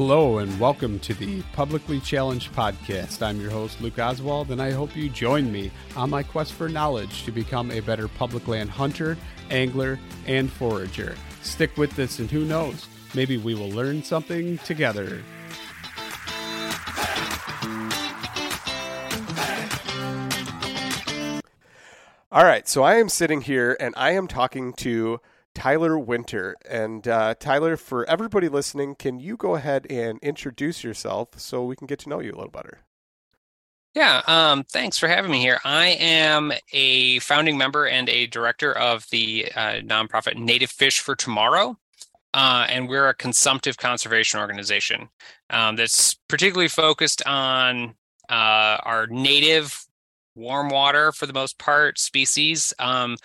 Hello and welcome to the Publicly Challenged Podcast. I'm your host, Luke Oswald, and I hope you join me on my quest for knowledge to become a better public land hunter, angler, and forager. Stick with this, and who knows, maybe we will learn something together. All right, so I am sitting here and I am talking to Tyler Winter. And uh, Tyler, for everybody listening, can you go ahead and introduce yourself so we can get to know you a little better? Yeah, um, thanks for having me here. I am a founding member and a director of the uh, nonprofit Native Fish for Tomorrow. Uh, and we're a consumptive conservation organization um, that's particularly focused on uh, our native warm water, for the most part, species um,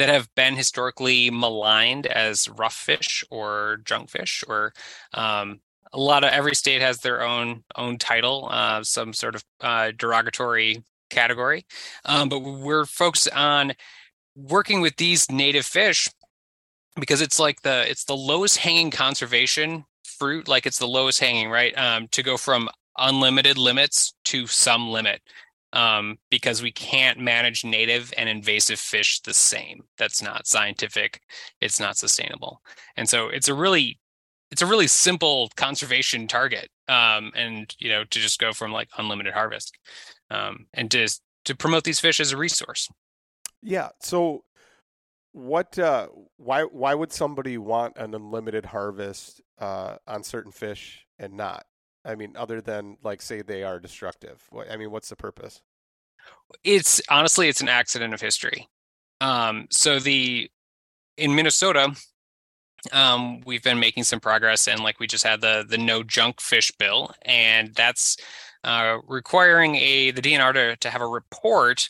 that have been historically maligned as rough fish or junk fish, or um, a lot of every state has their own own title, uh, some sort of uh, derogatory category. Um, but we're focused on working with these native fish because it's like the it's the lowest hanging conservation fruit like it's the lowest hanging right um, to go from unlimited limits to some limit um, because we can't manage native and invasive fish the same. That's not scientific. It's not sustainable. And so it's a really it's a really simple conservation target. Um, and you know to just go from like unlimited harvest um, and to to promote these fish as a resource. Yeah. So what uh why why would somebody want an unlimited harvest uh on certain fish and not I mean, other than like say they are destructive. I mean, what's the purpose? It's honestly, it's an accident of history. Um, so the in Minnesota, um, we've been making some progress, and like we just had the the no junk fish bill, and that's uh, requiring a the DNR to, to have a report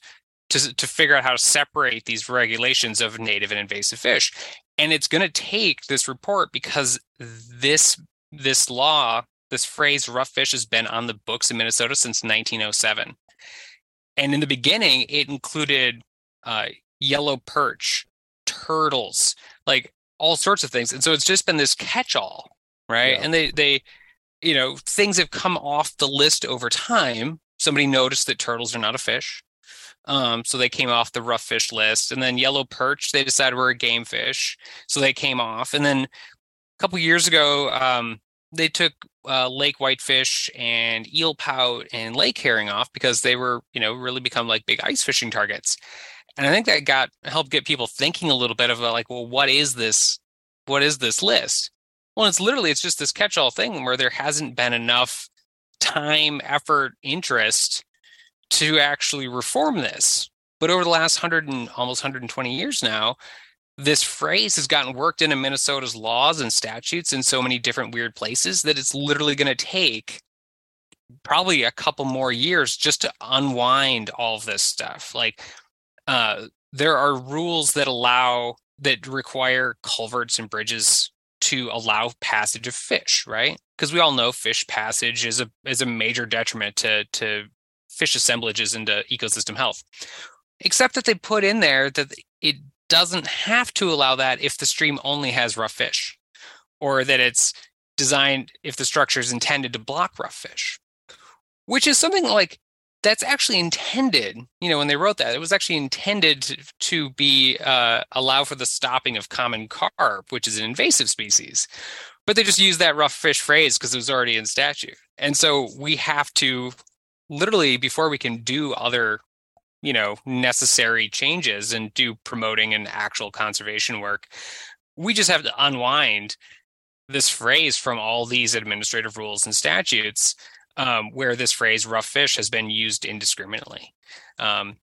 to to figure out how to separate these regulations of native and invasive fish, and it's going to take this report because this this law this phrase rough fish has been on the books in Minnesota since 1907. And in the beginning, it included uh, yellow perch, turtles, like all sorts of things. And so it's just been this catch all, right? Yeah. And they, they, you know, things have come off the list over time. Somebody noticed that turtles are not a fish. Um, so they came off the rough fish list. And then yellow perch, they decided were a game fish. So they came off. And then a couple years ago, um, they took uh, lake whitefish and eel pout and lake herring off because they were, you know, really become like big ice fishing targets. And I think that got helped get people thinking a little bit about like, well, what is this? What is this list? Well, it's literally it's just this catch-all thing where there hasn't been enough time, effort, interest to actually reform this. But over the last hundred and almost 120 years now, this phrase has gotten worked into Minnesota's laws and statutes in so many different weird places that it's literally going to take probably a couple more years just to unwind all of this stuff. Like, uh, there are rules that allow that require culverts and bridges to allow passage of fish, right? Because we all know fish passage is a is a major detriment to to fish assemblages into ecosystem health. Except that they put in there that it doesn't have to allow that if the stream only has rough fish or that it's designed if the structure is intended to block rough fish which is something like that's actually intended you know when they wrote that it was actually intended to, be uh, allow for the stopping of common carp which is an invasive species. But they just used that rough fish phrase because it was already in statute. And so we have to literally before we can do other you know necessary changes and do promoting and actual conservation work we just have to unwind this phrase from all these administrative rules and statutes um, where this phrase rough fish has been used indiscriminately. Um,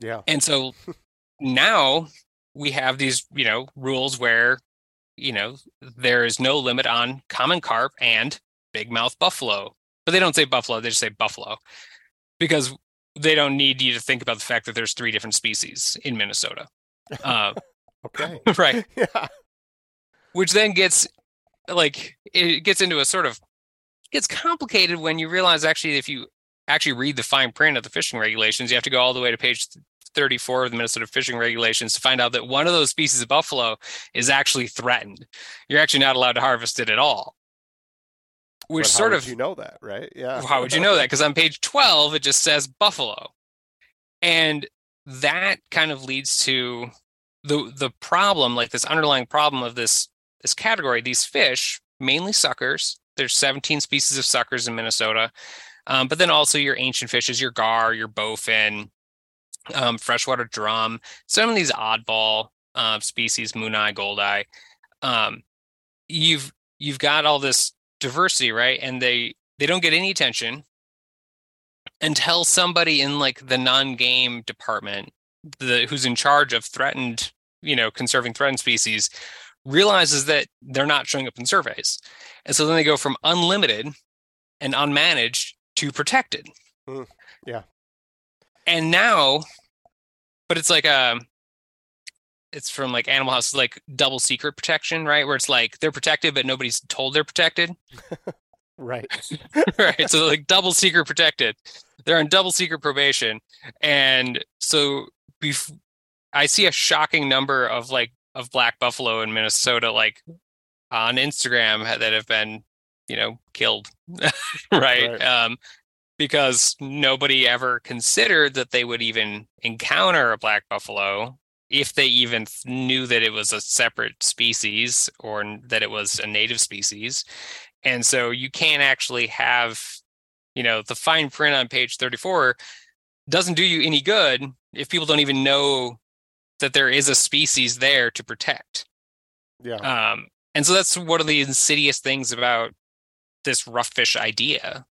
yeah. and so now we have these you know rules where you know there is no limit on common carp and big mouth buffalo. But they don't say buffalo they just say buffalo. Because they don't need you to think about the fact that there's three different species in Minnesota. Uh, okay. Right. Yeah. Which then gets like it gets into a sort of gets complicated when you realize actually if you actually read the fine print of the fishing regulations, you have to go all the way to page 34 of the Minnesota fishing regulations to find out that one of those species of buffalo is actually threatened. You're actually not allowed to harvest it at all. Which sort of you know that, right? Yeah. how would you know that? Because on page 12, it just says buffalo. And that kind of leads to the the problem, like this underlying problem of this this category, these fish, mainly suckers. There's 17 species of suckers in Minnesota. Um, but then also your ancient fishes, your gar, your bowfin, um, freshwater drum, some of these oddball uh, species, mooneye, goldeye. Um, you've you've got all this diversity, right? And they they don't get any attention until somebody in like the non-game department, the who's in charge of threatened, you know, conserving threatened species, realizes that they're not showing up in surveys, and so then they go from unlimited and unmanaged to protected. Mm, yeah. And now, but it's like a it's from like Animal House, like double secret protection, right? Where it's like they're protected, but nobody's told they're protected. Right. right. So like double secret protected. They're on double secret probation. And so bef- I see a shocking number of like of black buffalo in Minnesota, like on Instagram that have been, you know, killed. right. Right. Um, because nobody ever considered that they would even encounter a black buffalo if they even knew that it was a separate species or that it was a native species. And so you can't actually have, you know, the fine print on page 34 doesn't do you any good if people don't even know that there is a species there to protect. Yeah. Um, and so that's one of the insidious things about this rough fish idea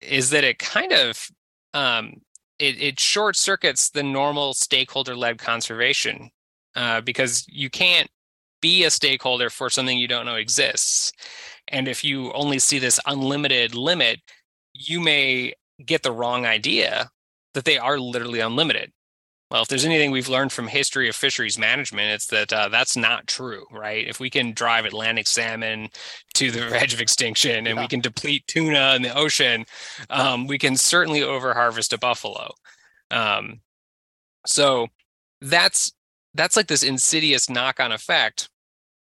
is that it kind of um, it, it short circuits the normal stakeholder led conservation uh, because you can't be a stakeholder for something you don't know exists. And if you only see this unlimited limit, you may get the wrong idea that they are literally unlimited. Well, if there's anything we've learned from history of fisheries management, it's that uh, that's not true, right? If we can drive Atlantic salmon to the edge of extinction and Yeah. we can deplete tuna in the ocean, um, we can certainly overharvest a buffalo. Um, so that's that's like this insidious knock-on effect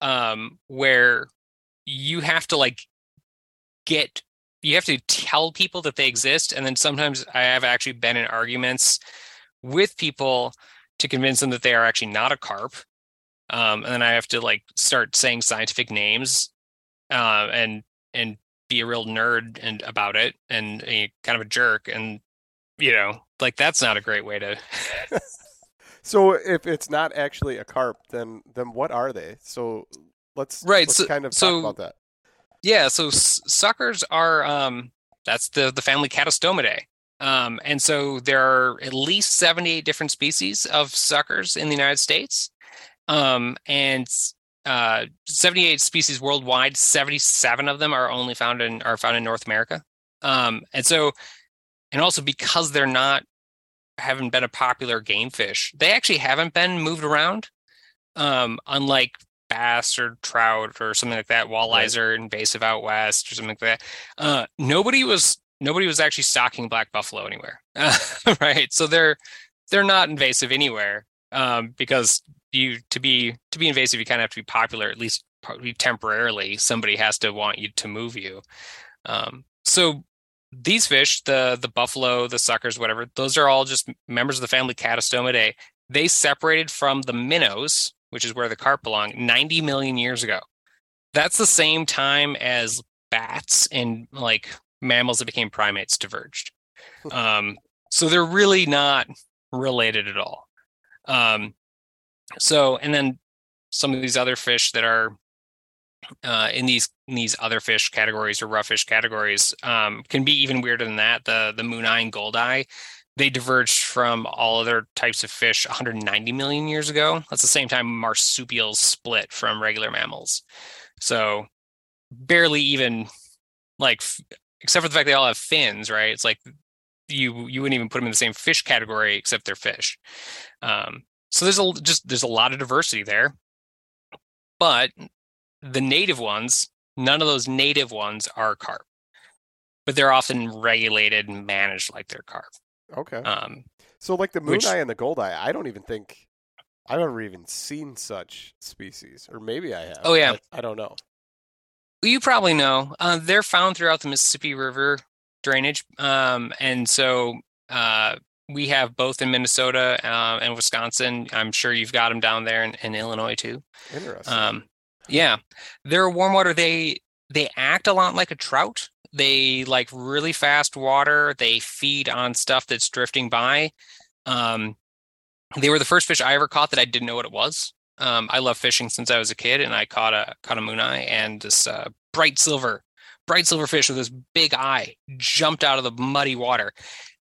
um, where you have to like get you have to tell people that they exist and then sometimes i have actually been in arguments with people to convince them that they are actually not a carp um, and then i have to like start saying scientific names uh, and and be a real nerd and about it and a, kind of a jerk and you know like that's not a great way to So if it's not actually a carp, then then what are they? So let's Right, Let's so- kind of so- talk about that. Yeah, so s- suckers are um that's the the family Catostomidae. Um and so there are at least 78 different species of suckers in the United States. Um and uh 78 species worldwide, 77 of them are only found in are found in North America. Um and so and also because they're not haven't been a popular game fish, they actually haven't been moved around. Um unlike bass or trout or something like that. Walleyes are invasive out west or something like that. Uh, nobody was nobody was actually stalking black buffalo anywhere, right? So they're they're not invasive anywhere um, because you to be to be invasive you kind of have to be popular at least probably temporarily. Somebody has to want you to move you. Um, so these fish, the the buffalo, the suckers, whatever, those are all just members of the family Catostomidae. They separated from the minnows, which is where the carp belong, 90 million years ago. That's the same time as bats and like mammals that became primates diverged. Um, so they're really not related at all. Um, so, and then some of these other fish that are uh, in these in these other fish categories or rough fish categories um, can be even weirder than that. The the moon eye and gold eye, they diverged from all other types of fish 190 million years ago. That's the same time marsupials split from regular mammals. So barely even like except for the fact they all have fins, right? It's like you you wouldn't even put them in the same fish category except they're fish. Um, so there's a just there's a lot of diversity there, but the native ones, none of those native ones are carp, but they're often regulated and managed like they're carp. Okay. Um, so like the moon which- eye and the gold eye, I don't even think I've ever even seen such species, or maybe I have. Oh, yeah. I, I don't know. You probably know uh, they're found throughout the Mississippi River drainage, um, and so uh, we have both in Minnesota uh, and Wisconsin. I'm sure you've got them down there in, in Illinois too. Interesting. Um, yeah, they're warm water. They they act a lot like a trout. They like really fast water. They feed on stuff that's drifting by. Um, they were the first fish I ever caught that I didn't know what it was. Um, I love fishing since I was a kid, and I caught a caught a mooneye and this uh, bright silver, bright silver fish with this big eye jumped out of the muddy water,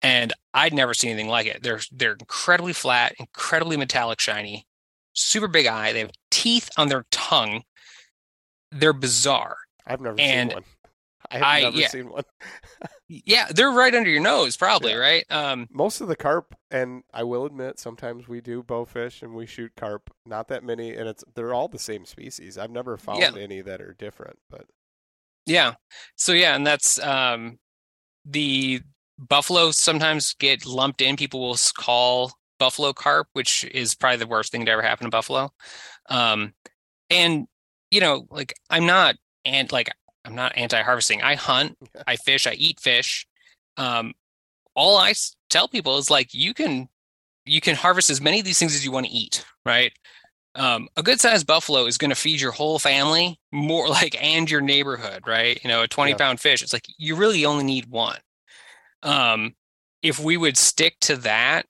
and I'd never seen anything like it. They're they're incredibly flat, incredibly metallic, shiny, super big eye. They have teeth on their tongue. They're bizarre. I've never and seen one. I have I- never yeah. seen one. Yeah, they're right under your nose, probably, Yeah. right? Um, Most of the carp, and I will admit, sometimes we do bowfish and we shoot carp. Not that many, and it's they're all the same species. I've never found Yeah. any that are different. But Yeah. So yeah, and that's um the buffalo sometimes get lumped in. People will call buffalo carp, which is probably the worst thing to ever happen to buffalo. Um and you know, like I'm not and like I'm not anti-harvesting. I hunt, I fish, I eat fish. Um all I tell people is like you can you can harvest as many of these things as you want to eat, right? Um, a good sized buffalo is going to feed your whole family more like and your neighborhood, right? You know, a 20 Yeah. pound fish, it's like you really only need one. Um, if we would stick to that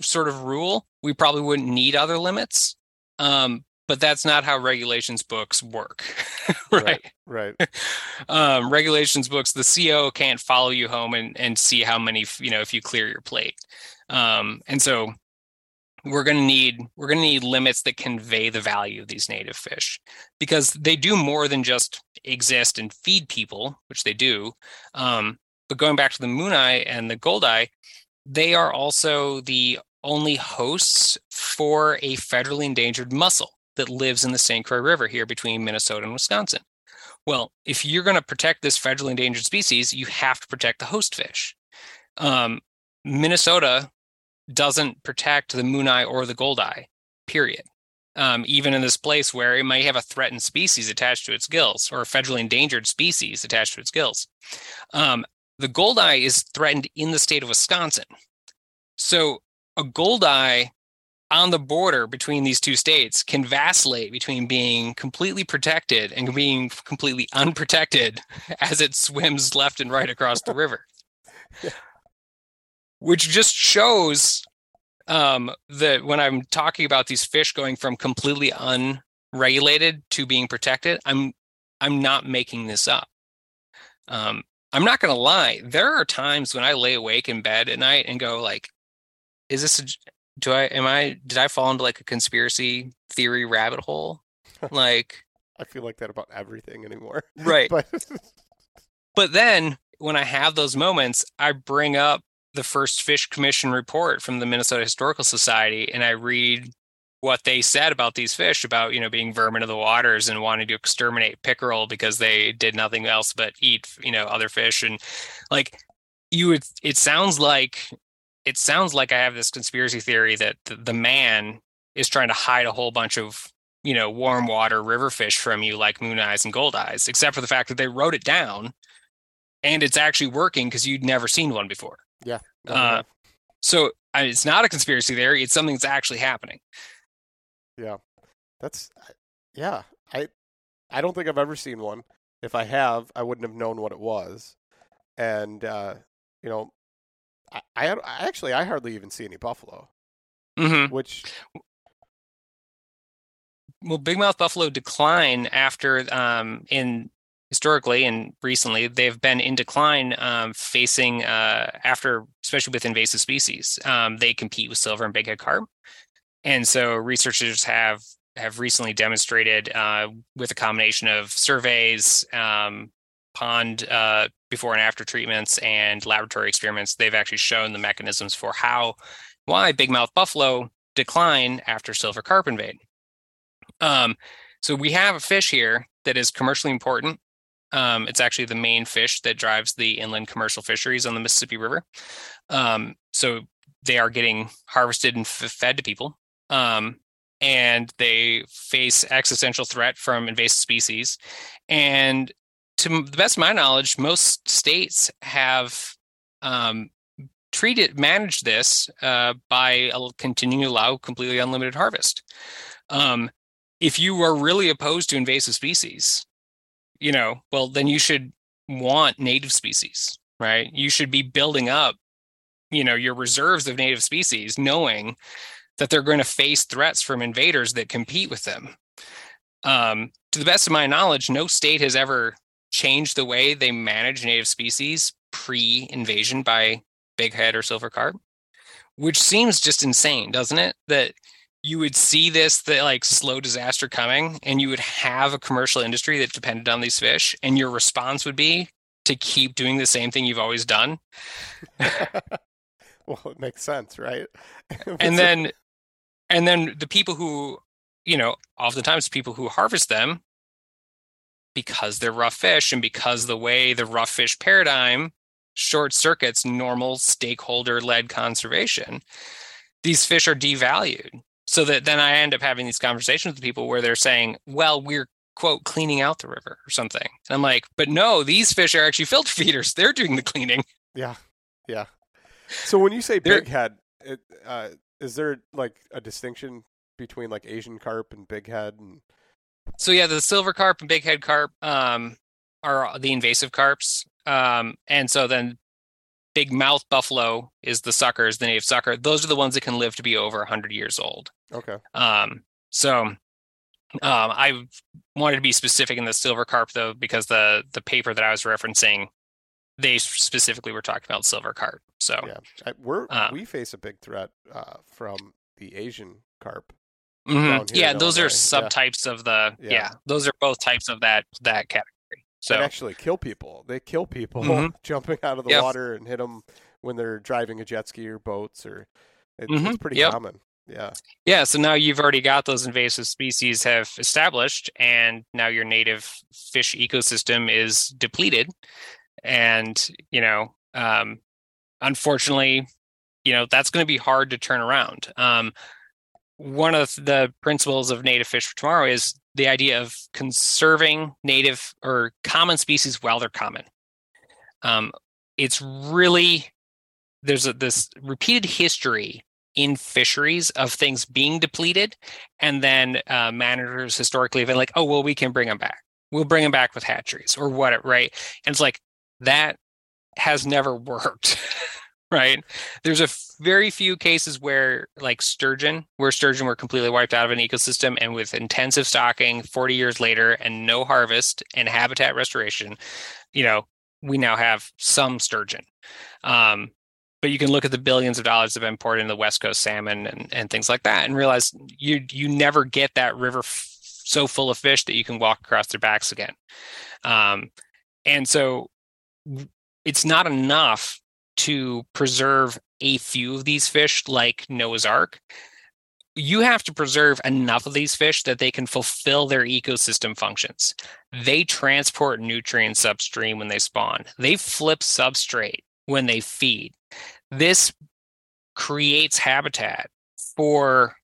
sort of rule, we probably wouldn't need other limits. Um, but that's not how regulations books work, right? right, um, regulations books, the CO can't follow you home and, and see how many, you know, if you clear your plate. Um, and so we're going to need, we're going to need limits that convey the value of these native fish because they do more than just exist and feed people, which they do. Um, but going back to the mooneye and the goldeye, they are also the only hosts for a federally endangered mussel that lives in the St. Croix River here between Minnesota and Wisconsin. Well, if you're going to protect this federally endangered species, you have to protect the host fish. Um, Minnesota doesn't protect the mooneye or the goldeye, period. Um, even in this place where it might have a threatened species attached to its gills or a federally endangered species attached to its gills. Um, the goldeye is threatened in the state of Wisconsin. So a goldeye on the border between these two states can vacillate between being completely protected and being completely unprotected as it swims left and right across the river. Which just shows um, that when I'm talking about these fish going from completely unregulated to being protected, I'm I'm not making this up. Um, I'm not going to lie. There are times when I lay awake in bed at night and go like, "Is this a, do I am I did I fall into like a conspiracy theory rabbit hole? Like, I feel like that about everything anymore. right. But But then when I have those moments, I bring up the first fish commission report from the Minnesota Historical Society and I read what they said about these fish about, you know, being vermin of the waters and wanting to exterminate pickerel because they did nothing else but eat, you know, other fish and like you would it sounds like it sounds like I have this conspiracy theory that the, the man is trying to hide a whole bunch of you know warm water river fish from you like moon eyes and gold eyes except for the fact that they wrote it down and it's actually working because you'd never seen one before yeah Uh, so I, it's not a conspiracy theory it's something that's actually happening yeah, that's yeah. I I don't think I've ever seen one. If I have, I wouldn't have known what it was. And uh, you know, I, I actually I hardly even see any buffalo, hmm which well big mouth buffalo decline after um in historically and recently they've been in decline um facing uh after especially with invasive species um they compete with silver and bighead carp. And so researchers have have recently demonstrated uh with a combination of surveys um pond uh before and after treatments and laboratory experiments they've actually shown the mechanisms for how why big mouth buffalo decline after silver carp invade um, so we have a fish here that is commercially important. Um, it's actually the main fish that drives the inland commercial fisheries on the Mississippi River. Um, so they are getting harvested and f- fed to people. Um, and they face existential threat from invasive species. And to the best of my knowledge, most states have um, treated managed this uh, by continuing to allow completely unlimited harvest. Um, if you are really opposed to invasive species, you know, well, then you should want native species, right? You should be building up, you know, your reserves of native species, knowing that they're going to face threats from invaders that compete with them. Um, to the best of my knowledge, no state has ever changed the way they manage native species pre-invasion by bighead or silver carp, which seems just insane, doesn't it? That you would see this the like slow disaster coming and you would have a commercial industry that depended on these fish and your response would be to keep doing the same thing you've always done well it makes sense right and then and then the people who you know oftentimes people who harvest them because they're rough fish and because the way the rough fish paradigm short circuits normal stakeholder led conservation these fish are devalued so that then I end up having these conversations with people where they're saying, well, we're quote cleaning out the river or something. And I'm like, but no, these fish are actually filter feeders. They're doing the cleaning. Yeah. Yeah. So when you say big head, it, uh, is there like a distinction between like Asian carp and big head and so yeah, the silver carp and big head carp um, are the invasive carps. Um, and so then big mouth buffalo is the sucker, is the native sucker. Those are the ones that can live to be over 100 years old. Okay. Um, so um, I wanted to be specific in the silver carp though, because the the paper that I was referencing, they specifically were talking about silver carp. So yeah, I, we're um, we face a big threat uh, from the Asian carp. Mm-hmm. Yeah, those are subtypes yeah. of the yeah. yeah. Those are both types of that that category. So they actually kill people. They kill people mm-hmm. jumping out of the yep. water and hit them when they're driving a jet ski or boats or it, mm-hmm. it's pretty yep. common. Yeah. Yeah. So now you've already got those invasive species have established, and now your native fish ecosystem is depleted. And, you know, um, unfortunately, you know, that's going to be hard to turn around. Um, one of the principles of native fish for tomorrow is the idea of conserving native or common species while they're common. Um, it's really there's a, this repeated history in fisheries of things being depleted, and then uh, managers historically have been like, "Oh, well, we can bring them back. We'll bring them back with hatcheries or what?" Right? And it's like that has never worked. Right? There's a very few cases where, like sturgeon, where sturgeon were completely wiped out of an ecosystem, and with intensive stocking 40 years later and no harvest and habitat restoration, you know, we now have some sturgeon. Um, but you can look at the billions of dollars that have been poured into the West Coast salmon and, and things like that, and realize you you never get that river f- so full of fish that you can walk across their backs again. Um, and so it's not enough to preserve a few of these fish like Noah's Ark, you have to preserve enough of these fish that they can fulfill their ecosystem functions. They transport nutrients upstream when they spawn. They flip substrate when they feed. This creates habitat for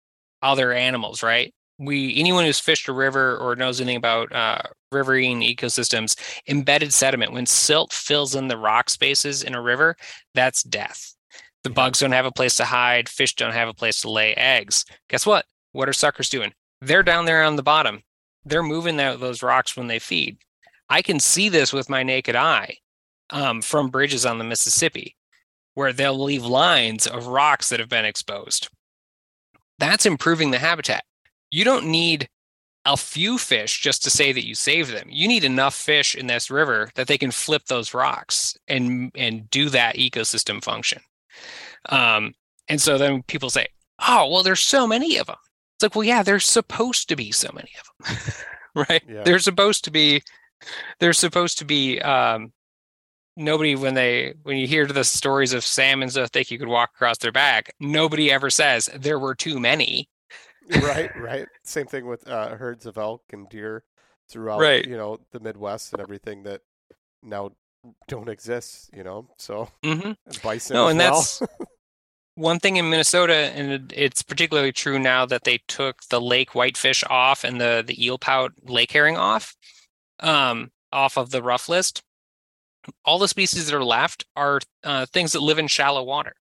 other animals, right? We anyone who's fished a river or knows anything about uh, riverine ecosystems, embedded sediment, when silt fills in the rock spaces in a river, that's death. The bugs don't have a place to hide, fish don't have a place to lay eggs. Guess what? What are suckers doing? They're down there on the bottom. They're moving out those rocks when they feed. I can see this with my naked eye um, from bridges on the Mississippi, where they'll leave lines of rocks that have been exposed. That's improving the habitat. You don't need a few fish just to say that you save them. You need enough fish in this river that they can flip those rocks and and do that ecosystem function. Um, and so then people say, "Oh, well, there's so many of them." It's like, well, yeah, there's supposed to be so many of them, right? Yeah. They're supposed to be. They're supposed to be. Um, nobody when they when you hear the stories of salmon that think you could walk across their back, nobody ever says there were too many right, right. Same thing with uh, herds of elk and deer throughout, right. you know, the Midwest and everything that now don't exist. You know, so mm-hmm. and bison. No, and well. that's one thing in Minnesota, and it's particularly true now that they took the lake whitefish off and the the eel pout lake herring off. Um, off of the rough list, all the species that are left are uh, things that live in shallow water.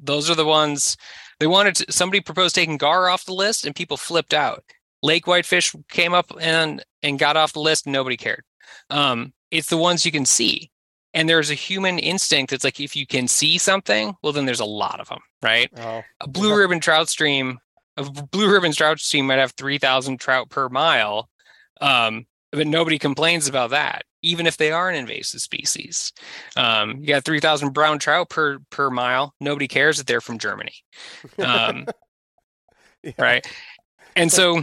Those are the ones they wanted. To, somebody proposed taking gar off the list, and people flipped out. Lake whitefish came up and and got off the list, and nobody cared. Um, it's the ones you can see, and there's a human instinct that's like if you can see something, well, then there's a lot of them, right? Oh, A blue ribbon trout stream, a blue ribbon trout stream might have three thousand trout per mile, um, but nobody complains about that even if they are an invasive species. Um, you got 3,000 brown trout per per mile. Nobody cares that they're from Germany, um, yeah. right? And so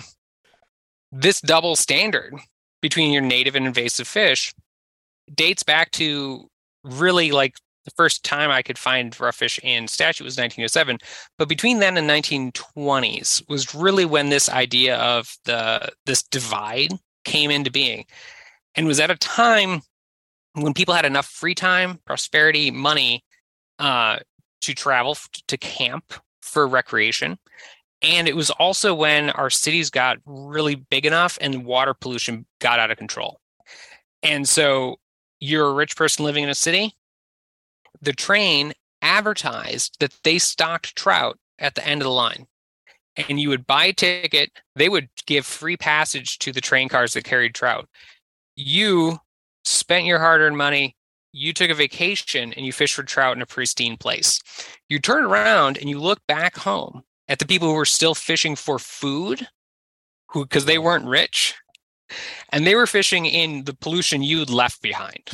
this double standard between your native and invasive fish dates back to really like the first time I could find rough fish in statute was 1907. But between then and 1920s was really when this idea of the this divide came into being and was at a time when people had enough free time, prosperity, money uh, to travel to camp for recreation. And it was also when our cities got really big enough and water pollution got out of control. And so you're a rich person living in a city, the train advertised that they stocked trout at the end of the line. And you would buy a ticket, they would give free passage to the train cars that carried trout you spent your hard earned money, you took a vacation and you fished for trout in a pristine place. You turn around and you look back home at the people who were still fishing for food, who because they weren't rich, and they were fishing in the pollution you'd left behind.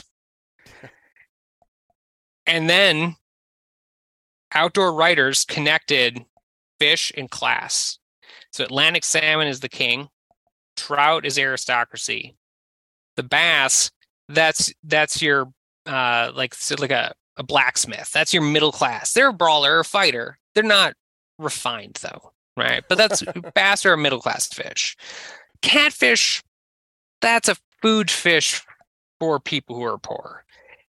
and then outdoor writers connected fish and class. So Atlantic salmon is the king, trout is aristocracy, the bass that's that's your uh like like a, a blacksmith that's your middle class they're a brawler a fighter they're not refined though right but that's bass are a middle class fish catfish that's a food fish for people who are poor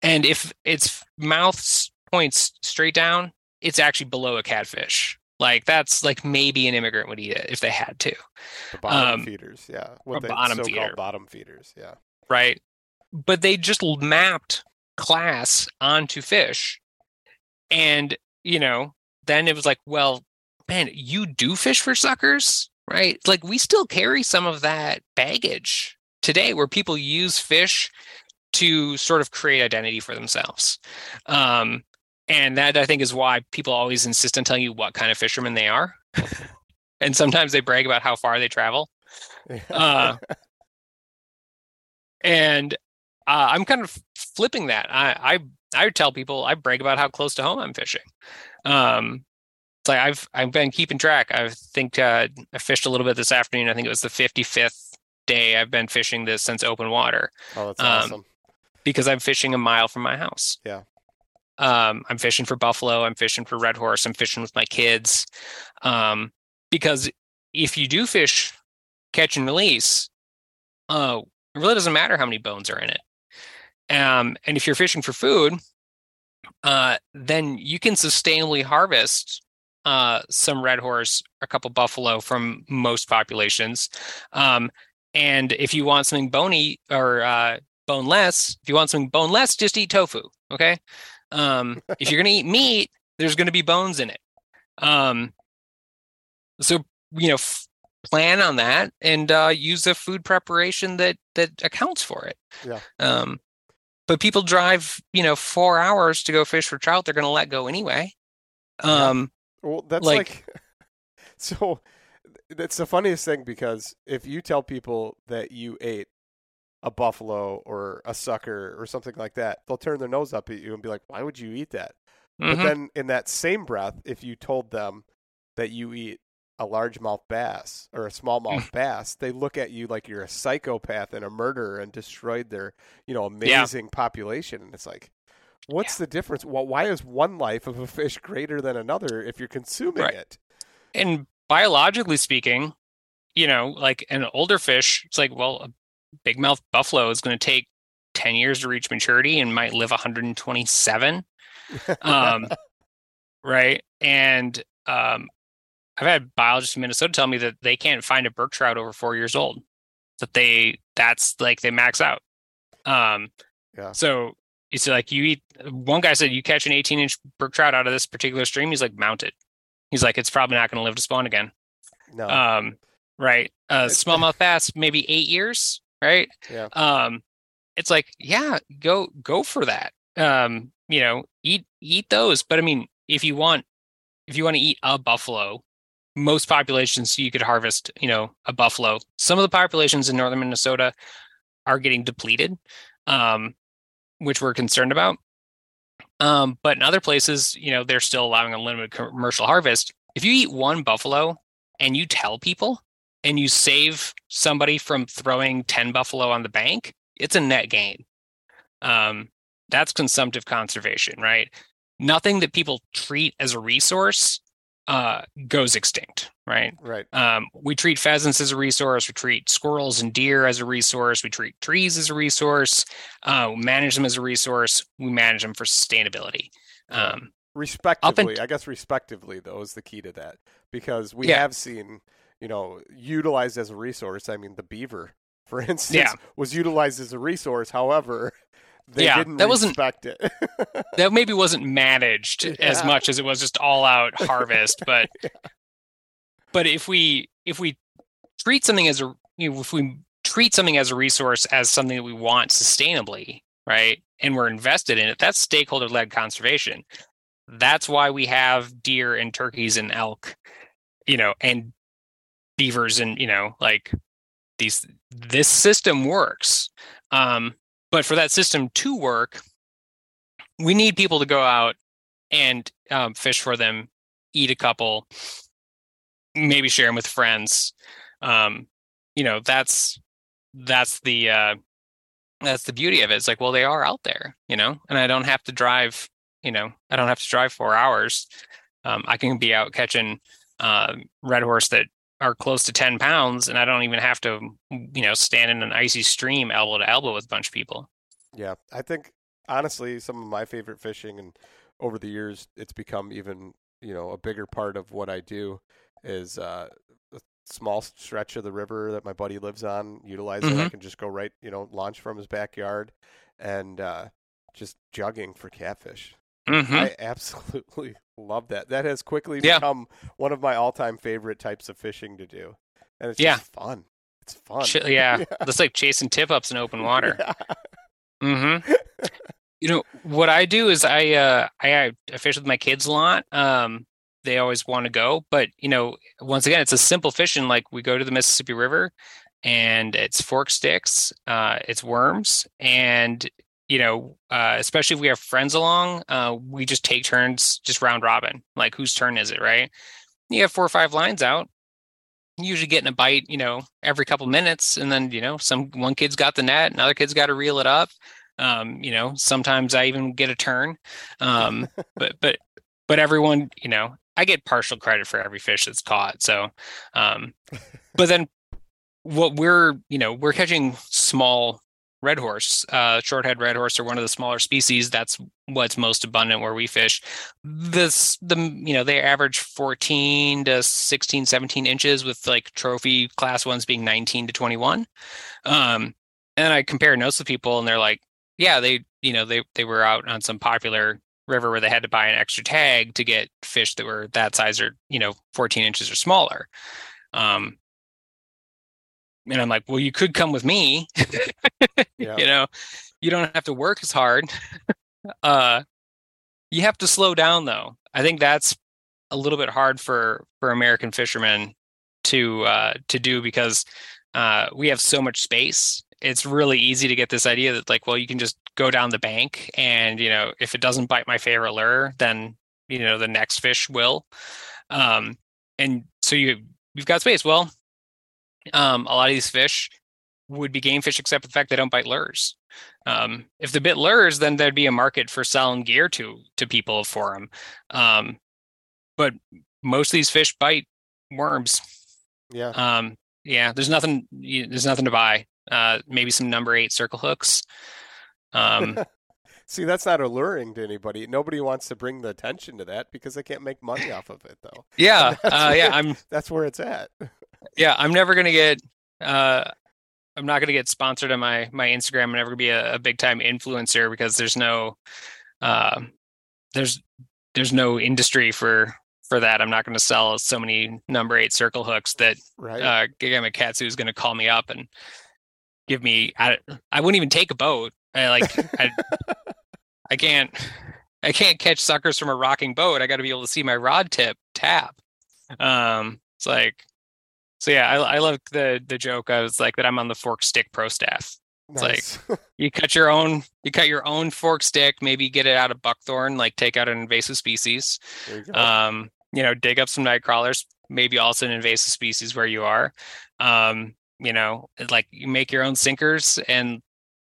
and if its mouth points straight down it's actually below a catfish like that's like maybe an immigrant would eat it if they had to. The bottom Um, feeders, yeah. What they so-called feeder. bottom feeders, yeah. Right? But they just mapped class onto fish. And, you know, then it was like, well, man, you do fish for suckers, right? Like we still carry some of that baggage today where people use fish to sort of create identity for themselves. Um, and that I think is why people always insist on telling you what kind of fishermen they are. and sometimes they brag about how far they travel. Uh, and uh, I'm kind of flipping that. I, I I tell people I brag about how close to home I'm fishing. Um, it's like I've I've been keeping track. I think uh, I fished a little bit this afternoon. I think it was the 55th day I've been fishing this since open water oh, that's um, awesome. because I'm fishing a mile from my house. Yeah. Um, I'm fishing for buffalo. I'm fishing for red horse. I'm fishing with my kids. Um, because if you do fish catch and release, uh, it really doesn't matter how many bones are in it. Um, and if you're fishing for food, uh, then you can sustainably harvest uh, some red horse, a couple buffalo from most populations. Um, and if you want something bony or uh, boneless, if you want something boneless, just eat tofu. Okay. Um, if you're going to eat meat, there's going to be bones in it. Um, so you know, f- plan on that and uh, use a food preparation that that accounts for it. Yeah. Um, but people drive, you know, four hours to go fish for trout. They're going to let go anyway. Yeah. Um, Well, that's like- like, so. That's the funniest thing because if you tell people that you ate a buffalo or a sucker or something like that, they'll turn their nose up at you and be like, "Why would you eat that?" But mhm. then, in that same breath, if you told them that you eat a largemouth bass or a smallmouth bass, they look at you like you're a psychopath and a murderer and destroyed their, you know, Yeah. amazing population. And it's like, what's the difference? Well, why is one life of a fish greater than another if you're consuming Right. it? and biologically speaking, you know, like an older fish, it's like, well, a big mouth buffalo is going to take 10 years to reach maturity and might live 127. Um, right. And um, I've had biologists in Minnesota tell me that they can't find a brook trout over four years old. That they, that's like they max out. Um, Yeah. So it's like you eat. One guy said you catch an 18 inch brook trout out of this particular stream. He's like mount it. He's like it's probably not going to live to spawn again. No. Um, right. Uh, smallmouth bass maybe eight years. Right. yeah. Um, it's like yeah, go go for that. Um, you know, eat eat those. But I mean, if you want if you want to eat a buffalo, most populations you could harvest, you know, a buffalo. Some of the populations in northern Minnesota are getting depleted, um, which we're concerned about. Um, but in other places, you know, they're still allowing a limited commercial harvest. If you eat one buffalo and you tell people and you save somebody from throwing 10 buffalo on the bank, it's a net gain. Um, that's consumptive conservation, right? Nothing that people treat as a resource uh, goes extinct, right? Right. Um, we treat pheasants as a resource. We treat squirrels and deer as a resource. We treat trees as a resource. Uh, we manage them as a resource. We manage them for sustainability. Um, Respectively, I guess respectively though is the key to that because we Yeah. have seen, you know, utilized as a resource. I mean, the beaver, for instance, Yeah. was utilized as a resource. However, they Yeah, didn't that wasn't- respect it. that maybe wasn't managed as much as it was just all out harvest, but but if we if we treat something as a you know, if we treat something as a resource as something that we want sustainably, right? And we're invested in it, that's stakeholder led conservation. That's why we have deer and turkeys and elk, you know, and beavers and, you know, like these this system works. Um, but for that system to work, we need people to go out and um, fish for them, eat a couple, maybe share them with friends. Um, you know, that's that's the uh, that's the beauty of it. It's like, well, they are out there, you know, and I don't have to drive. You know, I don't have to drive four hours. Um, I can be out catching uh, red horse that are close to ten pounds, and I don't even have to, you know, stand in an icy stream elbow to elbow with a bunch of people. yeah, I think honestly, some of my favorite fishing, and over the years, it's become even you know a bigger part of what I do is uh, a small stretch of the river that my buddy lives on. Utilize it. I can just go right, you know, launch from his backyard, and uh, just jugging for catfish. Mm-hmm. I absolutely love that. That has quickly Yeah. become one of my all-time favorite types of fishing to do, and it's Yeah. just fun. It's fun. Ch- yeah, that's like chasing tip ups in open water. Yeah. hmm You know what I do is I uh I, I fish with my kids a lot. Um, they always want to go, but you know, once again, it's a simple fishing. Like we go to the Mississippi River, and it's fork sticks, uh, it's worms, and you know, uh, especially if we have friends along, uh, we just take turns, just round robin. Like whose turn is it, right? You have four or five lines out. Usually getting a bite, you know, every couple minutes, and then you know, some one kid's got the net, another kid's got to reel it up um you know sometimes i even get a turn um but but but everyone you know i get partial credit for every fish that's caught so um but then what we're you know we're catching small red horse uh shorthead red horse are one of the smaller species. That's what's most abundant where we fish. This the you know they average 14 to 16 17 inches with like trophy class ones being 19 to 21 um and i compare notes with people and they're like yeah, they you know they they were out on some popular river where they had to buy an extra tag to get fish that were that size or you know 14 inches or smaller. Um, and I'm like, well, you could come with me. Yeah. You know, you don't have to work as hard. uh, you have to slow down though. I think that's a little bit hard for for American fishermen to uh, to do because uh, we have so much space it's really easy to get this idea that like well you can just go down the bank and you know if it doesn't bite my favorite lure then you know the next fish will um and so you you've got space well um a lot of these fish would be game fish except for the fact they don't bite lures um if they bit lures then there'd be a market for selling gear to to people for them um but most of these fish bite worms Yeah. um yeah there's nothing you, there's nothing to buy uh maybe some number eight circle hooks um See, that's not alluring to anybody. Nobody wants to bring the attention to that because they can't make money off of it, though. yeah uh yeah where- i'm That's where it's at. Yeah i'm never gonna get uh I'm not going to get sponsored on my my Instagram. I'm never going to be a, a big time influencer because there's no uh, there's there's no industry for for that. I'm not going to sell so many number eight circle hooks that Right. uh, Gamakatsu is going to call me up and give me. I I wouldn't even take a boat. I like I I can't I can't catch suckers from a rocking boat. I got to be able to see my rod tip tap. Um, it's like so yeah. I I love the the joke. I was like that. I'm on the fork stick pro staff. like- nice. You cut your own you cut your own fork stick. Maybe get it out of buckthorn. Like take out an invasive species you um, you know, dig up some night crawlers, maybe also an invasive species where you are. Um, you know, like you make your own sinkers and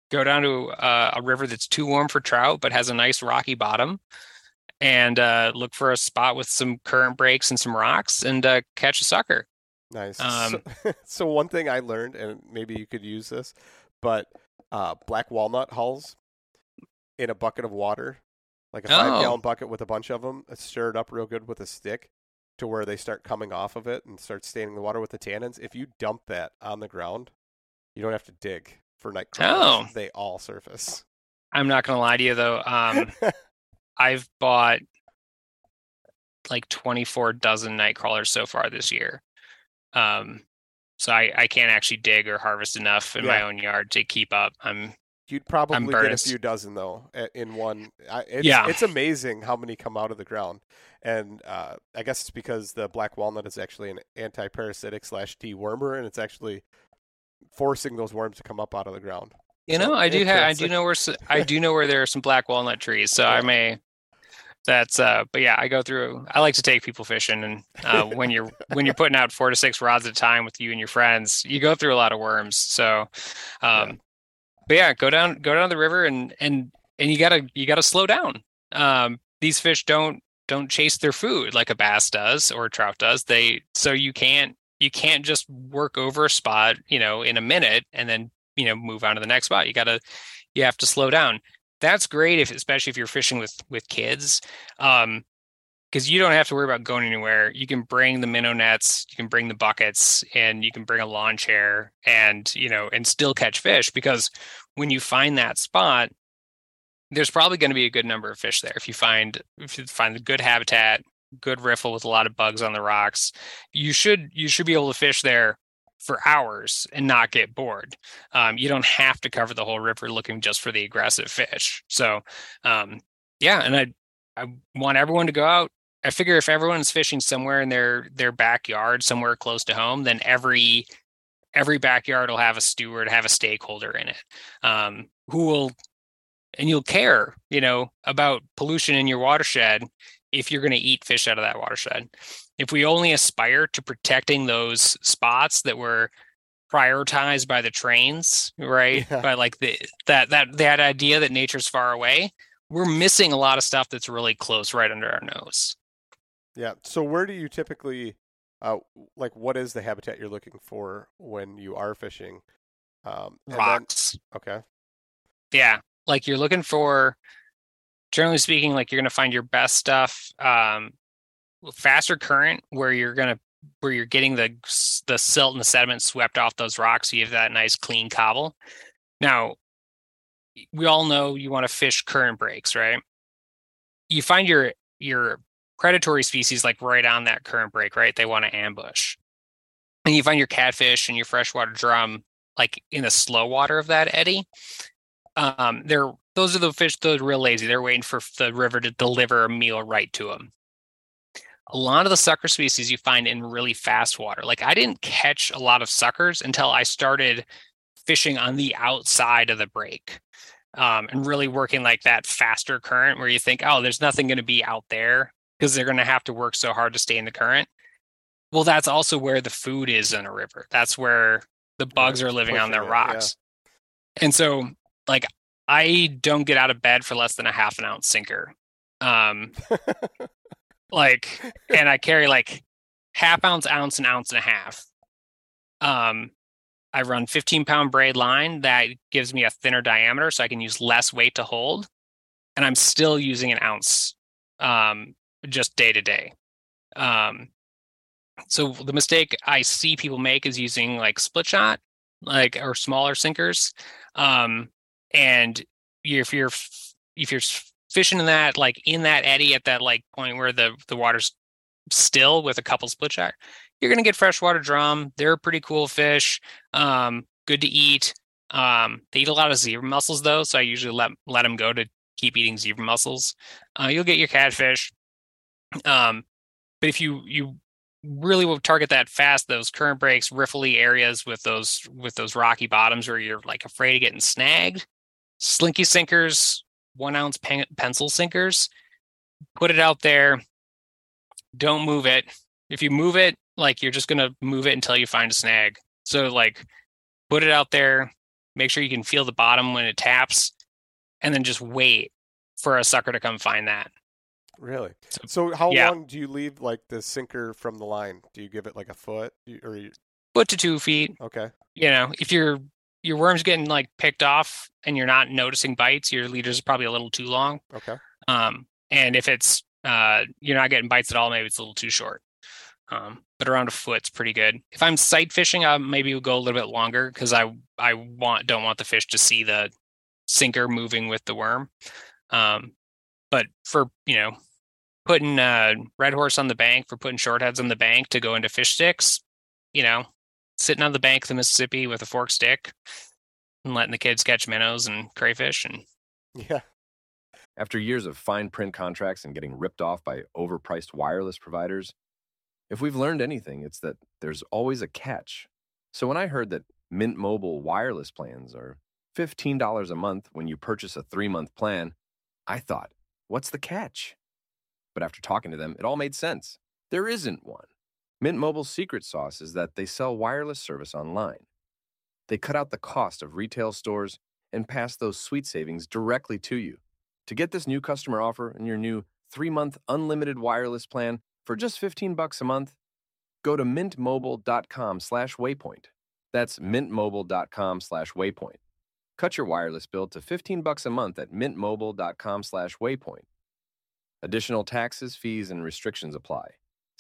go down to uh, a river that's too warm for trout but has a nice rocky bottom and uh, look for a spot with some current breaks and some rocks and uh, catch a sucker. Nice. Um, so, so one thing I learned, and maybe you could use this, but uh, black walnut hulls in a bucket of water, like a five gallon bucket with a bunch of them, stir it up real good with a stick to where they start coming off of it and start staining the water with the tannins. If you dump that on the ground, you don't have to dig for night crawlers. Oh. They all surface. I'm not gonna lie to you though. Um, I've bought like 24 dozen night crawlers so far this year. Um, so I, I can't actually dig or harvest enough in my own yard to keep up. I'm You'd probably get a few dozen though in one. It's, Yeah. it's amazing how many come out of the ground, and uh, I guess it's because the black walnut is actually an anti-parasitic slash dewormer, and it's actually forcing those worms to come up out of the ground. You So know, I do have, I do know where, I do know where there are some black walnut trees. So I may, that's, uh, but yeah, I go through, I like to take people fishing and, uh, when you're, when you're putting out four to six rods at a time with you and your friends, you go through a lot of worms. So, um, Yeah. but yeah, go down, go down the river and, and, and you gotta, you gotta slow down. Um, these fish don't, don't chase their food like a bass does or a trout does. They, so you can't, you can't just work over a spot, you know, in a minute and then you know move on to the next spot you gotta you have to slow down that's great if especially if you're fishing with with kids um because you don't have to worry about going anywhere. You can bring the minnow nets you can bring the buckets and you can bring a lawn chair and you know and still catch fish because when you find that spot there's probably going to be a good number of fish there. If you find if you find a good habitat good riffle with a lot of bugs on the rocks you should you should be able to fish there for hours and not get bored. Um, you don't have to cover the whole river looking just for the aggressive fish. So, um, yeah, and I I want everyone to go out. I figure if everyone's fishing somewhere in their their backyard, somewhere close to home, then every every backyard will have a steward, have a stakeholder in it, um, who will and you'll care, you know, about pollution in your watershed if you're going to eat fish out of that watershed if we only aspire to protecting those spots that were prioritized by the trains right Yeah. by like the that that that idea that nature's far away we're missing a lot of stuff that's really close right under our nose Yeah. So where do you typically, uh, like, what is the habitat you're looking for when you are fishing? Um, and then- rocks okay. yeah like you're looking for generally speaking like you're going to find your best stuff um faster current where you're going to where you're getting the the silt and the sediment swept off those rocks so you have that nice clean cobble. Now we all know you want to fish current breaks right? You find your your predatory species like right on that current break right? They want to ambush. And you find your catfish and your freshwater drum like in the slow water of that eddy. Um they're those are the fish that are real lazy. They're waiting for the river to deliver a meal right to them a lot of the sucker species you find in really fast water. Like i didn't catch a lot of suckers until i started fishing on the outside of the break um, and really working like that faster current where you think oh there's nothing going to be out there because they're going to have to work so hard to stay in the current. Well that's also where the food is in a river. That's where the bugs are living on their it, yeah. rocks. And so like i don't get out of bed for less than a half an ounce sinker. Um like and i carry like half ounce ounce and ounce and a half. Um i run 15 pound braid line that gives me a thinner diameter so i can use less weight to hold and i'm still using an ounce um just day to day. Um so the mistake i see people make is using like split shot like or smaller sinkers. Um, and if you're if you're fishing in that like in that eddy at that like point where the the water's still with a couple split shot, you're gonna get freshwater drum. They're pretty cool fish. Um, good to eat. Um, they eat a lot of zebra mussels though, so I usually let let them go to keep eating zebra mussels. Uh, you'll get your catfish. Um, but if you you really will target that fast, those current breaks, riffly areas with those with those rocky bottoms where you're like afraid of getting snagged, slinky sinkers, one ounce pen- pencil sinkers, put it out there. Don't move it. If you move it, like you're just gonna move it until you find a snag. So like put it out there, make sure you can feel the bottom when it taps, and then just wait for a sucker to come find that. Really? So, how yeah. long do you leave like the sinker from the line? Do you give it like a foot or you... foot to two feet? Okay. You know, if your your worm's getting like picked off and you're not noticing bites, your leader's are probably a little too long. Okay. Um, and if it's uh you're not getting bites at all, maybe it's a little too short. Um, but around a foot's pretty good. If I'm sight fishing, I maybe will go a little bit longer because I I want don't want the fish to see the sinker moving with the worm. Um, but for you know putting uh, red horse on the bank, for putting short heads on the bank to go into fish sticks, you know, sitting on the bank of the Mississippi with a fork stick and letting the kids catch minnows and crayfish and yeah. After years of fine print contracts and getting ripped off by overpriced wireless providers, if we've learned anything, it's that there's always a catch. So when I heard that Mint Mobile wireless plans are $15 a month when you purchase a three month plan, I thought, what's the catch? But after talking to them, it all made sense. There isn't one. Mint Mobile's secret sauce is that they sell wireless service online. They cut out the cost of retail stores and pass those sweet savings directly to you. To get this new customer offer and your new 3-month unlimited wireless plan for just 15 bucks a month, go to mintmobile.com/waypoint. That's mintmobile.com/waypoint. Cut your wireless bill to 15 bucks a month at mintmobile.com/waypoint. Additional taxes, fees, and restrictions apply.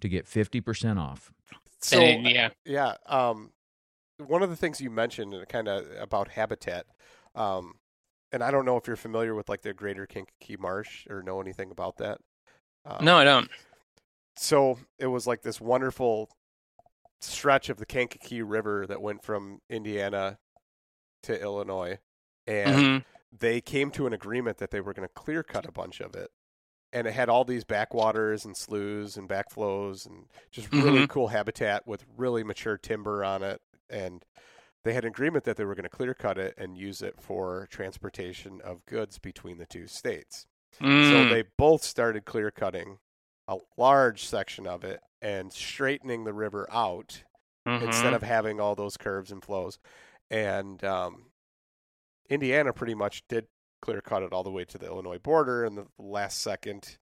to get 50% off. So yeah. yeah, um, one of the things you mentioned, kind of about habitat, um, and I don't know if you're familiar with like the Greater Kankakee Marsh or know anything about that. Um, No, I don't. So it was like this wonderful stretch of the Kankakee River that went from Indiana to Illinois, and Mhm. they came to an agreement that they were going to clear cut a bunch of it. And it had all these backwaters and sloughs and backflows and just really Mhm. cool habitat with really mature timber on it. And they had an agreement that they were going to clear cut it and use it for transportation of goods between the two states. So Mm. they both started clear cutting a large section of it and straightening the river out instead Mhm. of having all those curves and flows. And um, Indiana pretty much did clear cut it all the way to the Illinois border, and the last second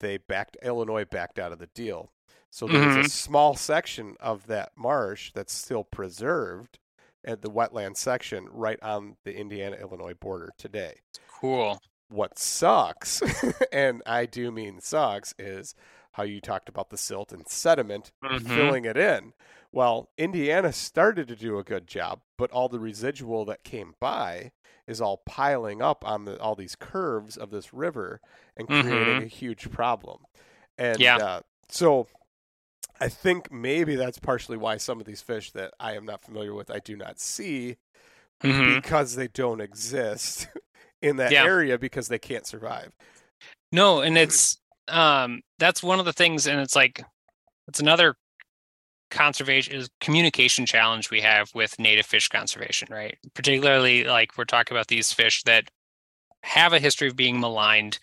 they backed Illinois backed out of the deal. So there's a Mhm. small section of that marsh that's still preserved at the wetland section right on the Indiana Illinois border today. cool. What sucks, and I do mean sucks, is how you talked about the silt and sediment Mhm. filling it in. Well, Indiana started to do a good job, but all the residual that came by is all piling up on the all these curves of this river and creating Mhm. a huge problem. And Yeah. uh, so I think maybe that's partially why some of these fish that I am not familiar with I do not see Mhm. because they don't exist in that Yeah. area because they can't survive. No, and it's um that's one of the things and it's like it's another conservation is communication challenge we have with native fish conservation, right? Particularly like we're talking about these fish that have a history of being maligned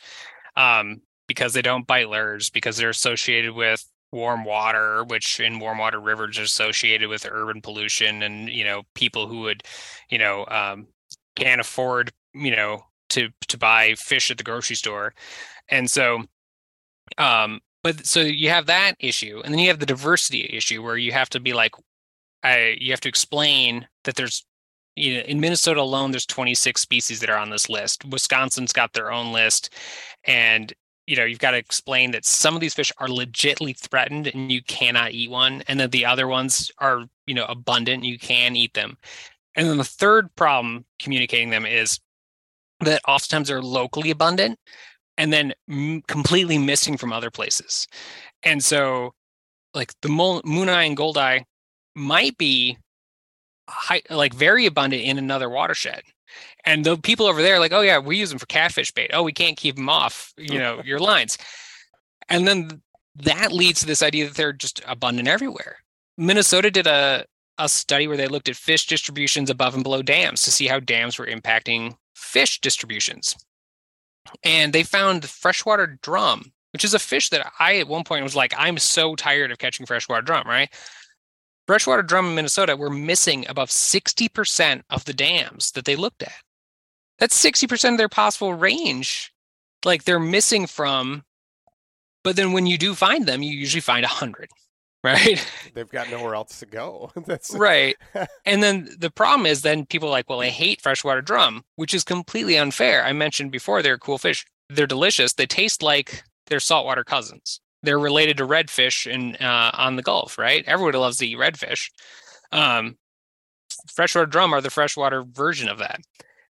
um because they don't bite lures because they're associated with warm water which in warm water rivers are associated with urban pollution and you know people who would you know um can't afford you know to to buy fish at the grocery store and so um but so you have that issue and then you have the diversity issue where you have to be like i you have to explain that there's you know in minnesota alone there's 26 species that are on this list. Wisconsin's got their own list. And you know you've got to explain that some of these fish are legitly threatened and you cannot eat one and that the other ones are you know abundant you can eat them. And then the third problem communicating them is that oftentimes they're locally abundant and then m- completely missing from other places. And so, like the mol- moon eye and gold eye might be high, like very abundant in another watershed. And the people over there, are like, oh yeah, we use them for catfish bait. Oh, we can't keep them off, you know, your lines. And then that leads to this idea that they're just abundant everywhere. Minnesota did a a study where they looked at fish distributions above and below dams to see how dams were impacting fish distributions. And they found freshwater drum, which is a fish that I at one point was like, I'm so tired of catching freshwater drum, right? Freshwater drum in Minnesota were missing above 60% of the dams that they looked at. That's 60% of their possible range. Like they're missing from, but then when you do find them, you usually find 100, right? They've got nowhere else to go. That's right. And then the problem is then people are like, well, I hate freshwater drum, which is completely unfair. I mentioned before they're cool fish. They're delicious. They taste like their saltwater cousins. They're related to redfish in uh, on the Gulf, right? Everybody loves to eat redfish. Um, freshwater drum are the freshwater version of that.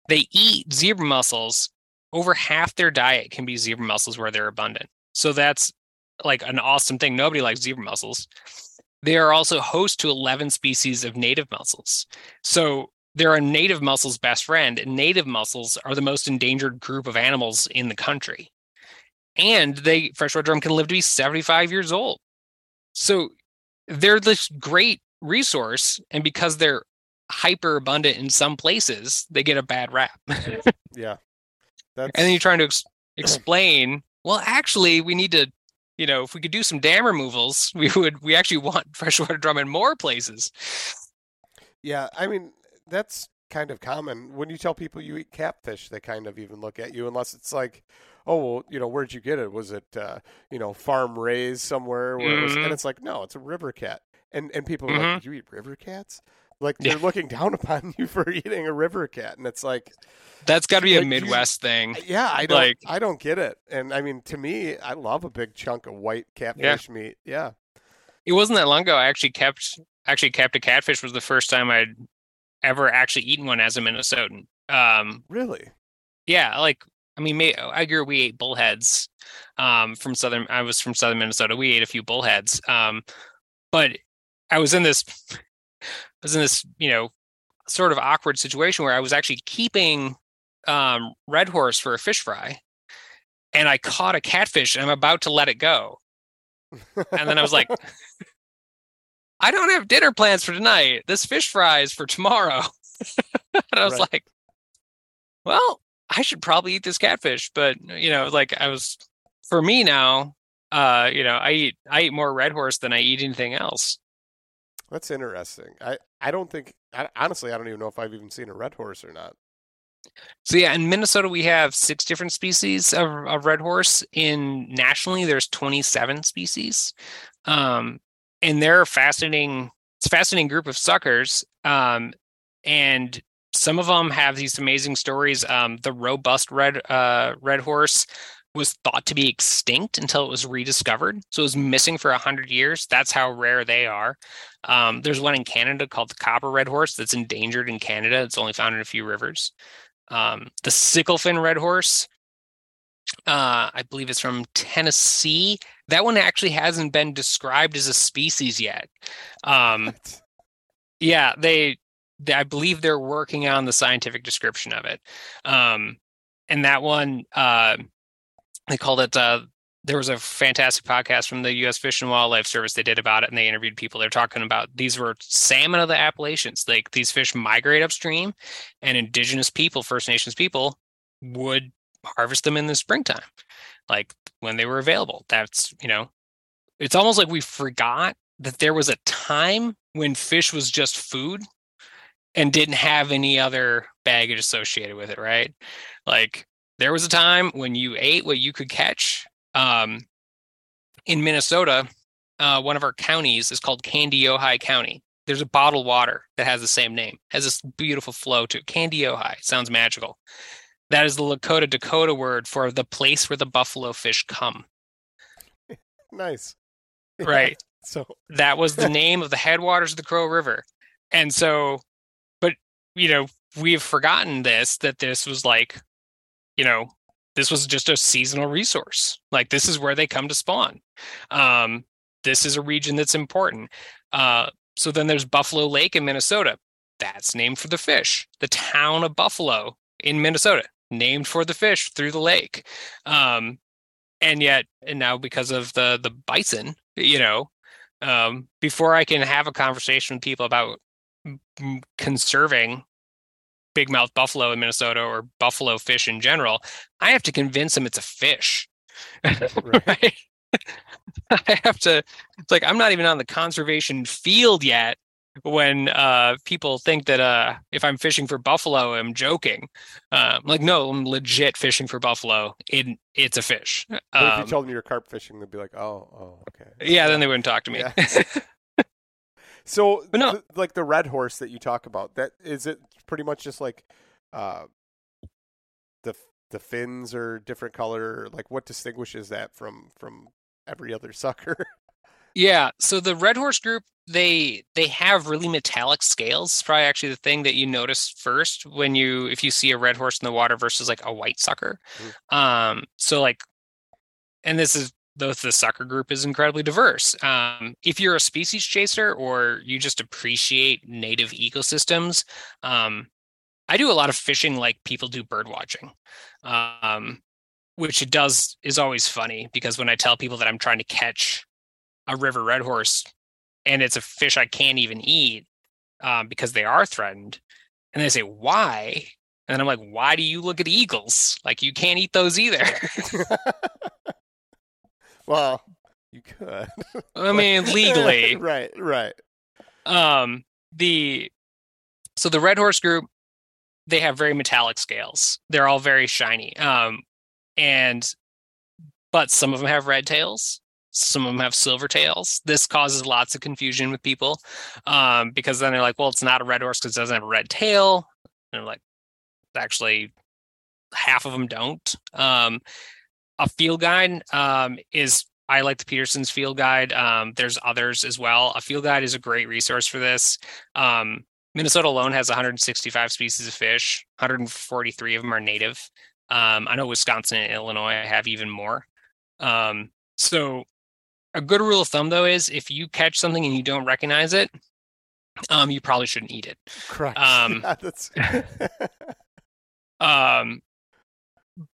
They eat zebra mussels. Over half their diet can be zebra mussels where they're abundant. So that's like an awesome thing. Nobody likes zebra mussels. They are also host to 11 species of native mussels. So they're a native mussel's best friend, and native mussels are the most endangered group of animals in the country. And they freshwater drum can live to be 75 years old. So they're this great resource, and because they're hyper abundant in some places, they get a bad rap. yeah. That's then you're trying to ex- explain, well, actually, we need to you know, if we could do some dam removals, we would we actually want freshwater drum in more places. Yeah, I mean that's kind of common. When you tell people you eat catfish, they kind of even look at you unless it's like, oh, well, you know, where'd you get it? Was it, uh, you know, farm raised somewhere? Where it was, and it's like, no, it's a river cat. And and people are Mhm. like, you eat river cats? Like they're looking down upon you for eating a river cat, and it's like, That's got to be a Like, you- Midwest thing. yeah, I don't, Like- I don't get it. And I mean, to me, I love a big chunk of white catfish meat. Yeah, It wasn't that long ago. I actually kept actually kept a catfish. Was the first time I'd ever actually eaten one as a Minnesotan. Um, really. yeah, like I mean, may, I grew. We ate bullheads um, from southern. I was from southern Minnesota. We ate a few bullheads, um, but I was in this. I was in this, you know, sort of awkward situation where I was actually keeping um, red horse for a fish fry, and I caught a catfish, and I'm about to let it go, and then I was like. I don't have dinner plans for tonight. This fish fry is for tomorrow. and I was Right. like, well, I should probably eat this catfish. But you know, like I was for me now, uh, you know, I eat I eat more red horse than I eat anything else. That's interesting. I, I don't think I, honestly I don't even know if I've even seen a red horse or not. So yeah, in Minnesota we have six different species of, of red horse. In nationally, there's 27 species, um, and they're fascinating. It's a fascinating group of suckers, um, and some of them have these amazing stories. Um, the robust red uh, red horse was thought to be extinct until it was rediscovered, so it was missing for hundred years. That's how rare they are. Um, there's one in Canada called the copper red horse that's endangered in Canada. It's only found in a few rivers. Um, the sicklefin red horse, uh, I believe it's from Tennessee. That one actually hasn't been described as a species yet. Um, yeah, they I believe they're working on the scientific description of it. Um, and that one, uh, they called it. Uh, there was a fantastic podcast from the U.S. Fish and Wildlife Service they did about it, and they interviewed people. They're talking about these were salmon of the Appalachians. Like these fish migrate upstream, and indigenous people, First Nations people, would harvest them in the springtime, like when they were available. That's you know, it's almost like we forgot that there was a time when fish was just food and didn't have any other baggage associated with it, right? Like there was a time when you ate what you could catch. Um, in Minnesota, uh, one of our counties is called Kandiyohi County. There's a bottled water that has the same name, has this beautiful flow to it. Kandiyohi sounds magical. That is the Lakota Dakota word for the place where the buffalo fish come. Nice. Right. So that was the name of the headwaters of the Crow River. And so, but, you know, we've forgotten this that this was like, you know, this was just a seasonal resource. Like, this is where they come to spawn. Um, this is a region that's important. Uh, so then there's Buffalo Lake in Minnesota. That's named for the fish. The town of Buffalo in Minnesota, named for the fish through the lake. Um, and yet, and now because of the the bison, you know, um, before I can have a conversation with people about conserving big mouth buffalo in Minnesota or buffalo fish in general, I have to convince them it's a fish. right? I have to it's like I'm not even on the conservation field yet when uh, people think that uh, if I'm fishing for buffalo, I'm joking. Uh, I'm like, no, I'm legit fishing for buffalo. It, it's a fish. but if you Um, told them you're carp fishing, they'd be like, "Oh, oh, okay." yeah, then they wouldn't talk to me. Yeah. So, no. th- like the red horse that you talk about, that is it. Pretty much just like uh, the the fins are different color. Like, what distinguishes that from from every other sucker? Yeah, so the Red Horse group, they they have really metallic scales. It's probably actually the thing that you notice first when you if you see a red horse in the water versus like a white sucker. Um, so like, and this is the the sucker group is incredibly diverse. Um, if you're a species chaser or you just appreciate native ecosystems, um, I do a lot of fishing like people do bird watching. Um, which it does is always funny because when I tell people that I'm trying to catch a river red horse and it's a fish I can't even eat um, because they are threatened. And they say, why? And I'm like, why do you look at eagles? Like you can't eat those either. well, you could. I mean, legally. right, right. Um, the so the red horse group, they have very metallic scales. They're all very shiny. Um, and but some of them have red tails. Some of them have silver tails. This causes lots of confusion with people um, because then they're like, "Well, it's not a red horse because it doesn't have a red tail." And they're like, "Actually, half of them don't." Um, a field guide um, is I like the Peterson's field guide. Um, there's others as well. A field guide is a great resource for this. Um, Minnesota alone has 165 species of fish. 143 of them are native. Um, I know Wisconsin and Illinois have even more. Um, so, a good rule of thumb though is if you catch something and you don't recognize it, um, you probably shouldn't eat it. Correct. Um, Yeah, that's um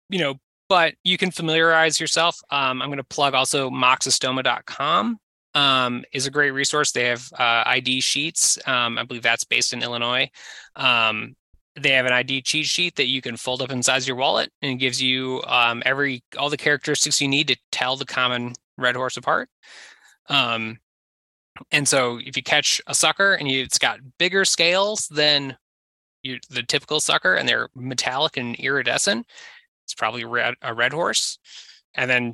you know but you can familiarize yourself. Um, i'm going to plug also moxostoma.com um, is a great resource. They have uh, id sheets. Um, i believe that's based in illinois. Um, they have an id cheat sheet that you can fold up inside your wallet and it gives you um, every all the characteristics you need to tell the common red horse apart. Um, and so if you catch a sucker and you, it's got bigger scales than you, the typical sucker and they're metallic and iridescent, it's probably red, a red horse. And then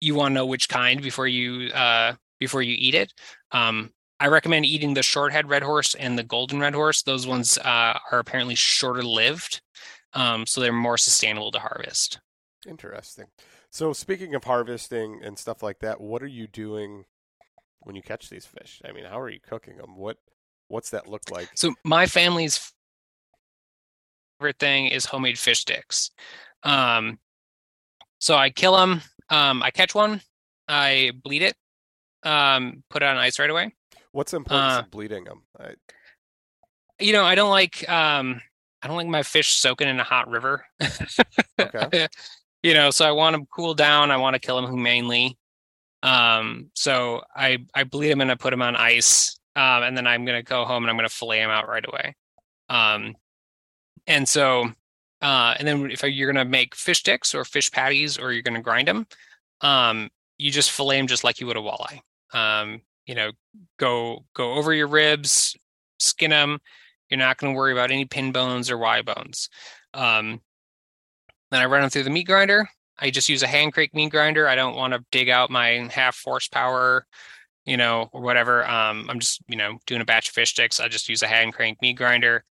you want to know which kind before you uh, before you eat it. Um, I recommend eating the shorthead red horse and the golden red horse. Those ones uh, are apparently shorter lived, um, so they're more sustainable to harvest. interesting. So, speaking of harvesting and stuff like that, what are you doing when you catch these fish? I mean, how are you cooking them? What What's that look like? So my family's favorite thing is homemade fish sticks. Um, so I kill them. Um, I catch one. I bleed it. Um, put it on ice right away. What's the importance uh, of bleeding them? I, you know, I don't like um I don't like my fish soaking in a hot river. Okay. you know, so I want them cool down. I want to kill them humanely. Um, so I I bleed them and I put them on ice. Um, and then I'm gonna go home and I'm gonna fillet them out right away. Um, and so, uh, and then if you're gonna make fish sticks or fish patties or you're gonna grind them, um, you just fillet them just like you would a walleye. Um, you know, go go over your ribs, skin them. You're not going to worry about any pin bones or Y bones. Um, then I run them through the meat grinder. I just use a hand crank meat grinder. I don't want to dig out my half horsepower, you know, or whatever. Um, I'm just, you know, doing a batch of fish sticks. I just use a hand crank meat grinder.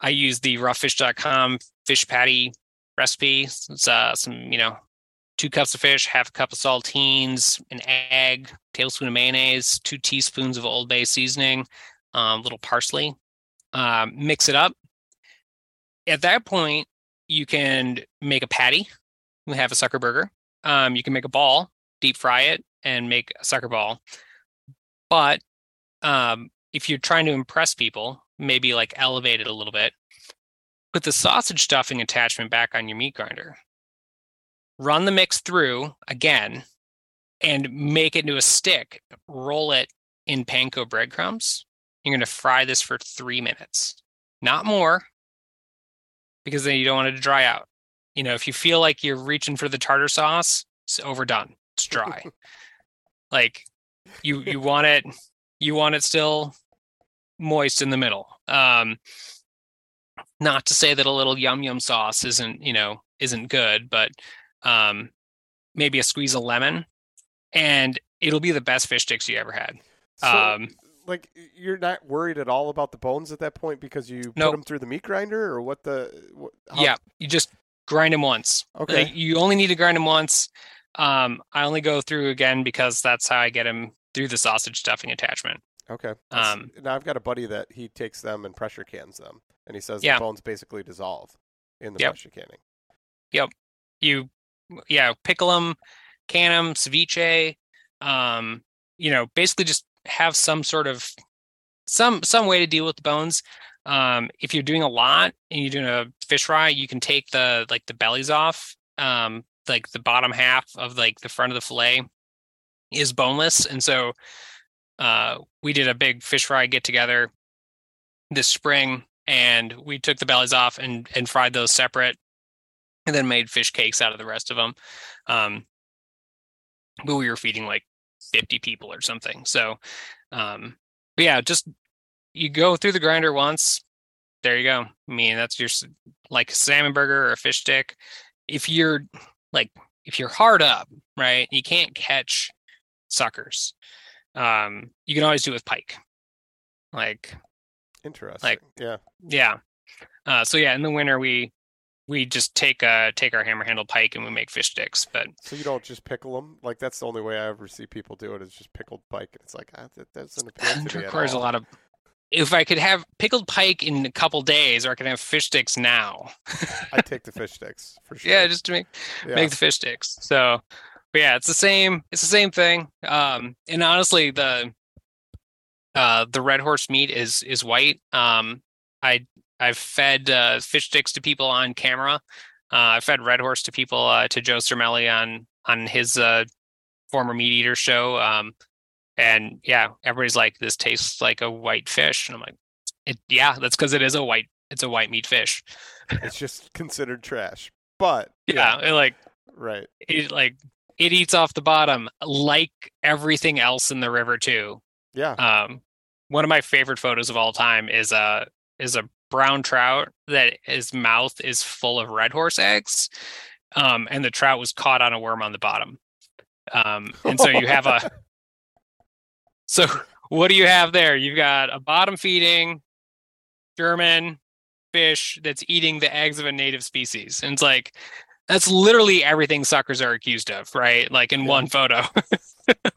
I use the roughfish.com fish patty recipe. It's uh, some, you know, two cups of fish, half a cup of saltines, an egg, tablespoon of mayonnaise, two teaspoons of Old Bay seasoning, a um, little parsley. Um, mix it up. At that point, you can make a patty. We have a sucker burger. Um, you can make a ball, deep fry it, and make a sucker ball. But um, if you're trying to impress people, maybe like elevate it a little bit, put the sausage stuffing attachment back on your meat grinder. Run the mix through again and make it into a stick. Roll it in panko breadcrumbs. You're going to fry this for three minutes, not more, because then you don't want it to dry out. You know, if you feel like you're reaching for the tartar sauce, it's overdone. It's dry. like you you want it you want it still moist in the middle. Um not to say that a little yum yum sauce isn't, you know, isn't good, but um maybe a squeeze of lemon and it'll be the best fish sticks you ever had. So, um like you're not worried at all about the bones at that point because you Nope. put them through the meat grinder or what the what, how- yeah, you just grind them once. okay Like, you only need to grind them once. Um, I only go through again because that's how I get them through the sausage stuffing attachment. Okay um, now I've got a buddy that he takes them and pressure cans them and he says Yeah. the bones basically dissolve in the Yep. pressure canning Yep. You, yeah, pickle them, can them, ceviche. Um, you know, basically just have some sort of some some way to deal with the bones. Um, if you're doing a lot and you're doing a fish fry, you can take the like the bellies off. Um, like the bottom half of like the front of the fillet is boneless, and so uh, we did a big fish fry get together this spring, and we took the bellies off and and fried those separate, and then made fish cakes out of the rest of them. Um, but we were feeding like 50 people or something. So, um, but yeah, just you go through the grinder once. There you go. I mean, that's your like salmon burger or a fish stick. If you're like, if you're hard up, right, you can't catch suckers. Um, you can always do it with pike. Like, interesting Like, yeah yeah. Uh, so yeah, in the winter we we just take uh take our hammer handled pike and we make fish sticks. But so you don't just pickle them like that's the only way I ever see people do it is just pickled pike it's like ah, that doesn't appeal to me requires a lot of if I could have pickled pike in a couple days, or I could have fish sticks now. I take the fish sticks for sure yeah, just to make yeah. make the fish sticks. So, but yeah, it's the same. It's the same thing. Um, and honestly, the uh the red horse meat is is white. Um, I I've fed uh, fish sticks to people on camera. Uh, I fed red horse to people uh, to Joe Cermele on on his uh, former meat eater show. Um, and yeah, everybody's like, "This tastes like a white fish," and I'm like, "It yeah, that's because it is a white. It's a white meat fish." it's just considered trash but Yeah, it, like right it like it eats off the bottom like everything else in the river too. yeah Um, one of my favorite photos of all time is a is a brown trout that his mouth is full of red horse eggs, um, and the trout was caught on a worm on the bottom. Um, and so you have a so what do you have there? You've got a bottom feeding German fish that's eating the eggs of a native species, and it's like that's literally everything suckers are accused of, right? Like in Yeah. one photo.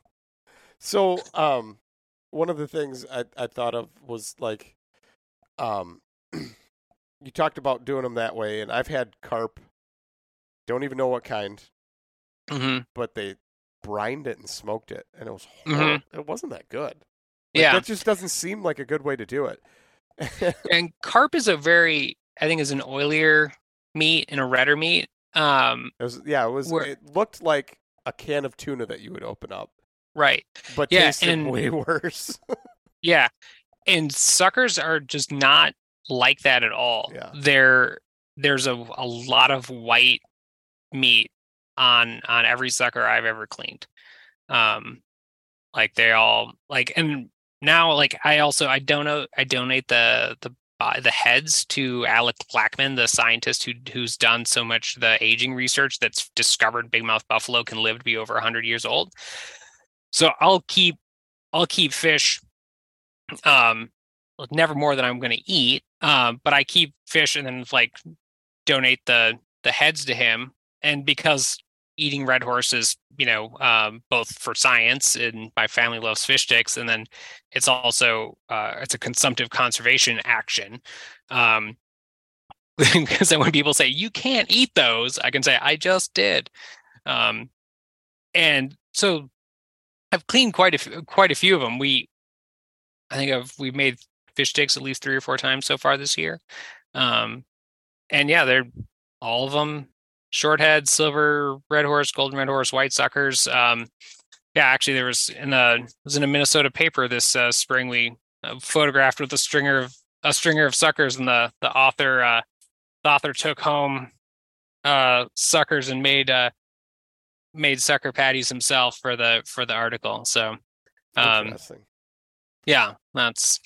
So, um, one of the things I, I thought of was like, um, you talked about doing them that way, and I've had carp. Don't even know what kind, hmm but they brined it and smoked it, and it was Mhm. It wasn't that good. Like, Yeah. that just doesn't seem like a good way to do it. and carp is a very, I think, is an oilier meat and a redder meat. Um, It was yeah, it was. It looked like a can of tuna that you would open up, right. but Yeah, tasted and- way worse. Yeah. And suckers are just not like that at all. Yeah. There there's a, a lot of white meat on on every sucker I've ever cleaned. Um like they all like and now like I also I donate I donate the the uh, the heads to Alec Lackmann, the scientist who who's done so much the aging research that's discovered big mouth buffalo can live to be over 100 years old. So I'll keep I'll keep fish um never more than I'm going to eat. Um, but I keep fish and then like donate the the heads to him. And because eating red horses, you know, um, both for science and my family loves fish sticks, and then it's also uh, it's a consumptive conservation action. Um, because then when people say you can't eat those, I can say I just did. Um, and so I've cleaned quite a few, quite a few of them. We, I think I've we've made fish sticks at least three or four times so far this year. Um, and yeah, they're all of them shorthead, silver, red horse, golden red horse, white suckers. Um, yeah, actually, there was in the was in a Minnesota paper this uh, spring. We uh, photographed with a stringer of a stringer of suckers, and the the author uh, the author took home uh, suckers and made uh, made sucker patties himself for the for the article. So um, yeah, that's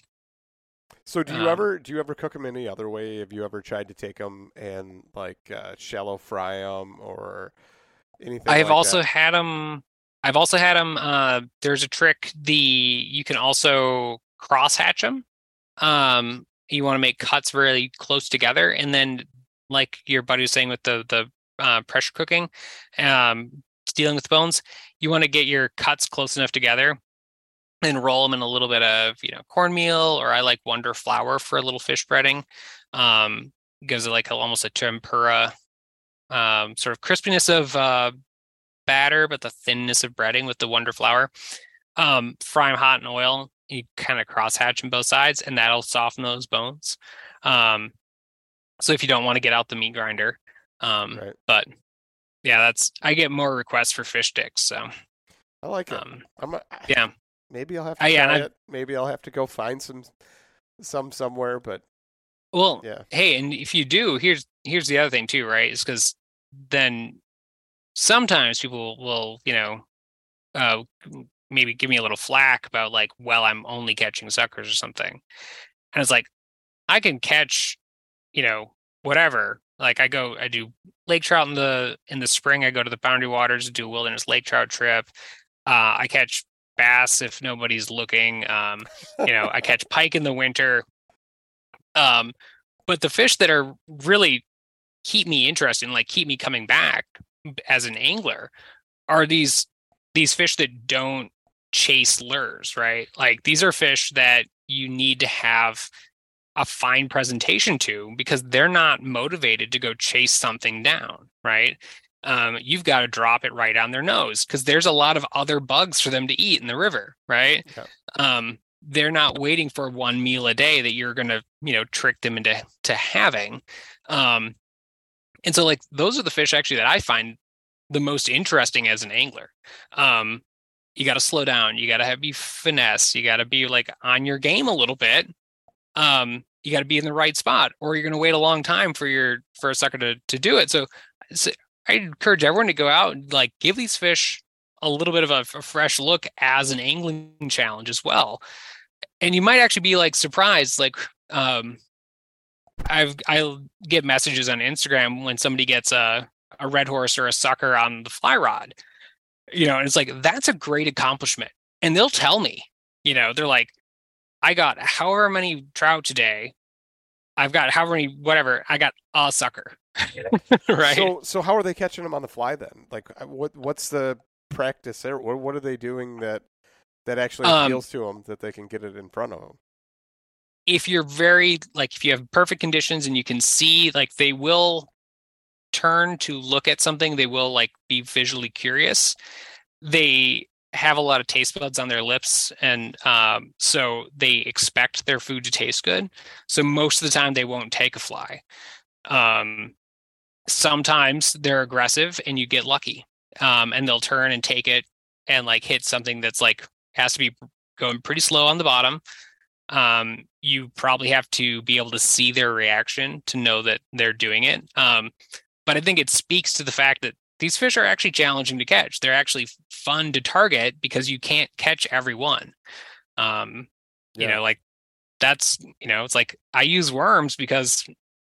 So do you um, ever do you ever cook them any other way? Have you ever tried to take them and like uh, shallow fry them or anything? I've like also that? had them. I've also had them. Uh, there's a trick. The you can also cross hatch them. Um, you want to make cuts really close together, and then like your buddy was saying with the the uh, pressure cooking, um, dealing with bones, you want to get your cuts close enough together, and roll them in a little bit of you know cornmeal, or I like Wondra flour for a little fish breading. Um, gives it like a, almost a tempura um, sort of crispiness of uh, batter, but the thinness of breading with the Wondra flour. Um, fry them hot in oil. You kind of cross hatch them both sides, and that'll soften those bones. Um, so if you don't want to get out the meat grinder, um, Right. but yeah, that's I get more requests for fish sticks. So I like it. um, I'm a, yeah, Maybe I'll have to yeah, try it. Maybe I'll have to go find some some somewhere. But well, yeah, hey, and if you do, here's here's the other thing too, right? Is because then sometimes people will, you know, uh, maybe give me a little flack about like, well, I'm only catching suckers or something, and it's like I can catch, you know, whatever. Like I go, I do lake trout in the in the spring. I go to the Boundary Waters to do a wilderness lake trout trip. Uh, I catch bass if nobody's looking. Um, you know, I catch pike in the winter. Um, but the fish that are really keep me interested and like keep me coming back as an angler are these these fish that don't chase lures, right? Like these are fish that you need to have a fine presentation to because they're not motivated to go chase something down, right? Um, you've got to drop it right on their nose because there's a lot of other bugs for them to eat in the river, right? Yeah. Um, they're not waiting for one meal a day that you're going to, you know, trick them into to having. Um, and so, like, those are the fish actually that I find the most interesting as an angler. Um, you got to slow down. You got to have be finesse. You got to be like on your game a little bit. Um, you got to be in the right spot, or you're going to wait a long time for your for a sucker to to do it. So, so I encourage everyone to go out and like give these fish a little bit of a, a fresh look as an angling challenge as well. And you might actually be like surprised, like um, I've I get messages on Instagram when somebody gets a a red horse or a sucker on the fly rod, you know, and it's like that's a great accomplishment. And they'll tell me, you know, they're like, I got however many trout today. I've got however many whatever. I got a sucker, right? So so how are they catching them on the fly then? Like uh, what what's the practice there? What what are they doing that that actually Um, appeals to them that they can get it in front of them? if you're very like if you have perfect conditions and you can see like they will turn to look at something they will like be visually curious they have a lot of taste buds on their lips, and um, so they expect their food to taste good. So most of the time, they won't take a fly. Um, sometimes they're aggressive, and you get lucky, um, and they'll turn and take it and like hit something that's like has to be going pretty slow on the bottom. Um, you probably have to be able to see their reaction to know that they're doing it. Um, but I think it speaks to the fact that these fish are actually challenging to catch. They're actually fun to target because you can't catch every one. Um, you know, like that's you know, it's like I use worms because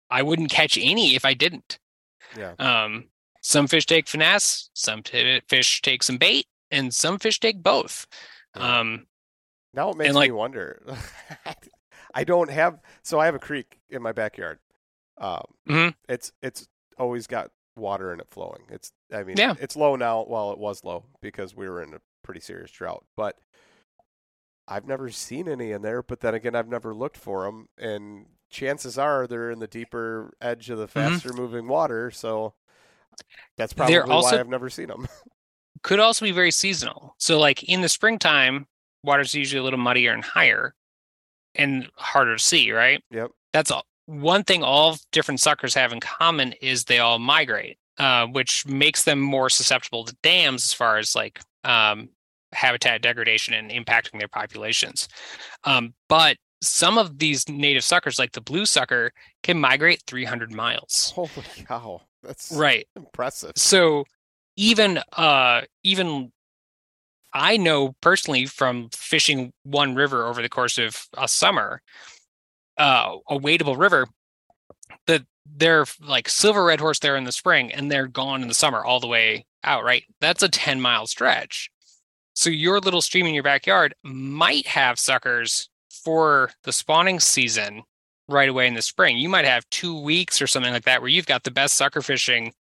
I wouldn't catch any if I didn't. Yeah. Um, some fish take finesse, some t- fish take some bait, and some fish take both. Yeah. Um, Now it makes like- me wonder. I don't have so I have a creek in my backyard. Um, Mhm. It's it's always got water in it flowing. It's I mean Yeah. it's low now. Well, it was low because we were in a pretty serious drought. But I've never seen any in there. But then again, I've never looked for them, and chances are they're in the deeper edge of the Mhm. faster moving water. So that's probably also- why I've never seen them. could also be very seasonal. So, like in the springtime, water's usually a little muddier and higher, and harder to see. Right? Yep. That's all. One thing all different suckers have in common is they all migrate, uh, which makes them more susceptible to dams as far as like um, habitat degradation and impacting their populations. Um, but some of these native suckers, like the blue sucker, can migrate 300 miles. Holy cow, that's Right. impressive. So even uh even I know personally from fishing one river over the course of a summer, uh, a wadable river, that they're like silver red horse there in the spring and they're gone in the summer all the way out, right? That's a 10 mile stretch. So your little stream in your backyard might have suckers for the spawning season right away in the spring. You might have two weeks or something like that where you've got the best sucker fishing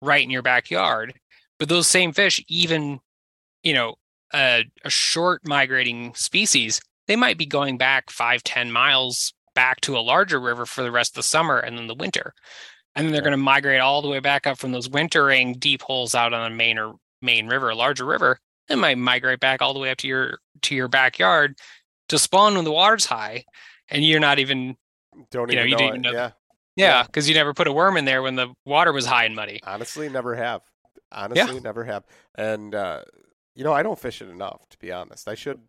right in your backyard. But those same fish, even, you know, a, a short migrating species, they might be going back five, ten miles back to a larger river for the rest of the summer and then the winter. And then they're Yeah. going to migrate all the way back up from those wintering deep holes out on a main or main river, a larger river. They might migrate back all the way up to your to your backyard to spawn when the water's high, and you're not even Don't You know, even you know, didn't it. know Yeah, yeah because you never put a worm in there when the water was high and muddy. honestly, never have. Honestly, never have. And uh, you know, I don't fish it enough to be honest. I should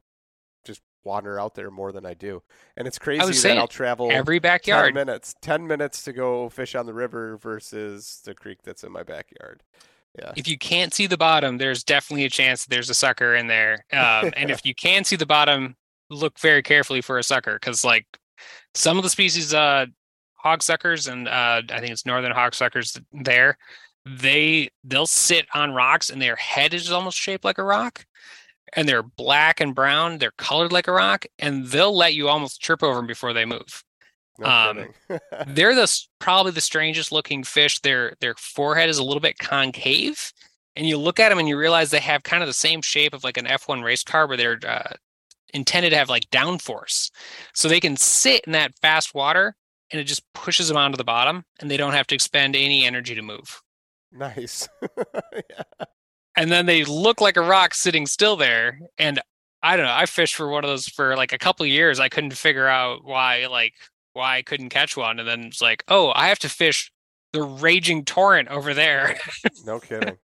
wander out there more than I do. And it's crazy that saying, I'll travel Every 10 backyard, minutes, 10 minutes to go fish on the river versus the creek that's in my backyard. Yeah. if you can't see the bottom, there's definitely a chance that there's a sucker in there. Um, and if you can see the bottom, look very carefully for a sucker because, like, some of the species, uh, hog suckers, and uh, I think it's northern hog suckers there, they they'll sit on rocks and their head is almost shaped like a rock, and they're black and brown. They're colored like a rock, and they'll let you almost trip over them before they move No um, they're the probably the strangest looking fish. Their their forehead is a little bit concave, and you look at them and you realize they have kind of the same shape of like an F1 race car, where they're uh, intended to have like downforce, so they can sit in that fast water and it just pushes them onto the bottom, and they don't have to expend any energy to move. nice. yeah. And then they look like a rock sitting still there. And I don't know. I fished for one of those for like a couple of years. I couldn't figure out why, like, why I couldn't catch one. And then it's like, oh, I have to fish the raging torrent over there. No kidding.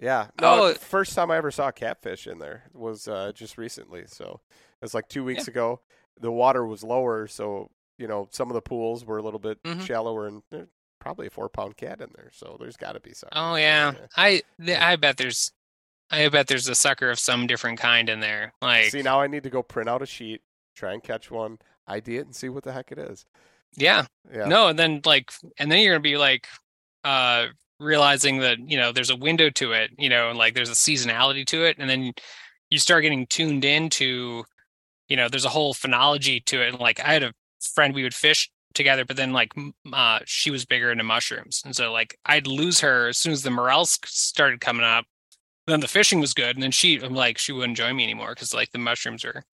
Yeah. No, Oh. the first time I ever saw catfish in there was uh, just recently. So it was like two weeks ago. The water was lower, so you know some of the pools were a little bit Mhm. shallower, and there's probably a four pound cat in there. So there's got to be some. oh yeah, I I bet there's, I bet there's a sucker of some different kind in there. Like, See, now I need to go print out a sheet, try and catch one, ID it, and see what the heck it is. yeah, Yeah. no, and then like, and then you're gonna be like, uh, realizing that you know there's a window to it, you know, and like there's a seasonality to it, and then you start getting tuned into, you know, there's a whole phenology to it. And like, I had a friend we would fish together, but then like, uh, she was bigger into mushrooms, and so like I'd lose her as soon as the morels started coming up. Then the fishing was good, and then she, I'm like, she wouldn't join me anymore because like the mushrooms are.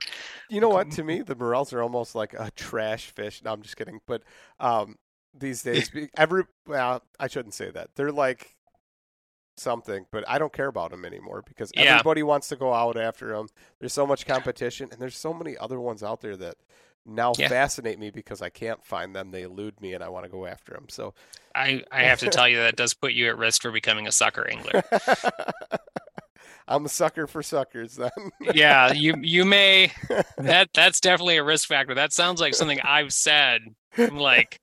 You know what? To me, the morels are almost like a trash fish. No, I'm just kidding. But um, these days, every well, I shouldn't say that. They're like something, but I don't care about them anymore because Yeah. everybody wants to go out after them. There's so much competition, and there's so many other ones out there that now Yeah. fascinate me because I can't find them. They elude me, and I want to go after them. So I, I have to tell you that does put you at risk for becoming a sucker angler. I'm a sucker for suckers. Then yeah, you you may that that's definitely a risk factor. That sounds like something I've said. I'm like,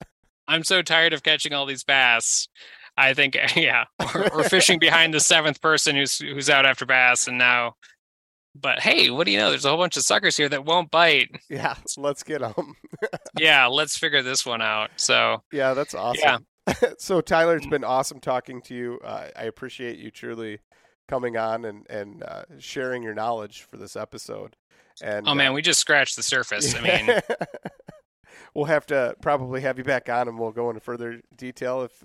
I'm so tired of catching all these bass. I think yeah, or fishing behind the seventh person who's who's out after bass, and now. But hey, what do you know? There's a whole bunch of suckers here that won't bite. yeah, let's get them. Yeah, let's figure this one out. So Yeah, that's awesome. Yeah. so Tyler, it's been awesome talking to you. Uh, I appreciate you truly coming on and and uh, sharing your knowledge for this episode. And oh man, uh, we just scratched the surface. I mean, we'll have to probably have you back on, and we'll go into further detail if.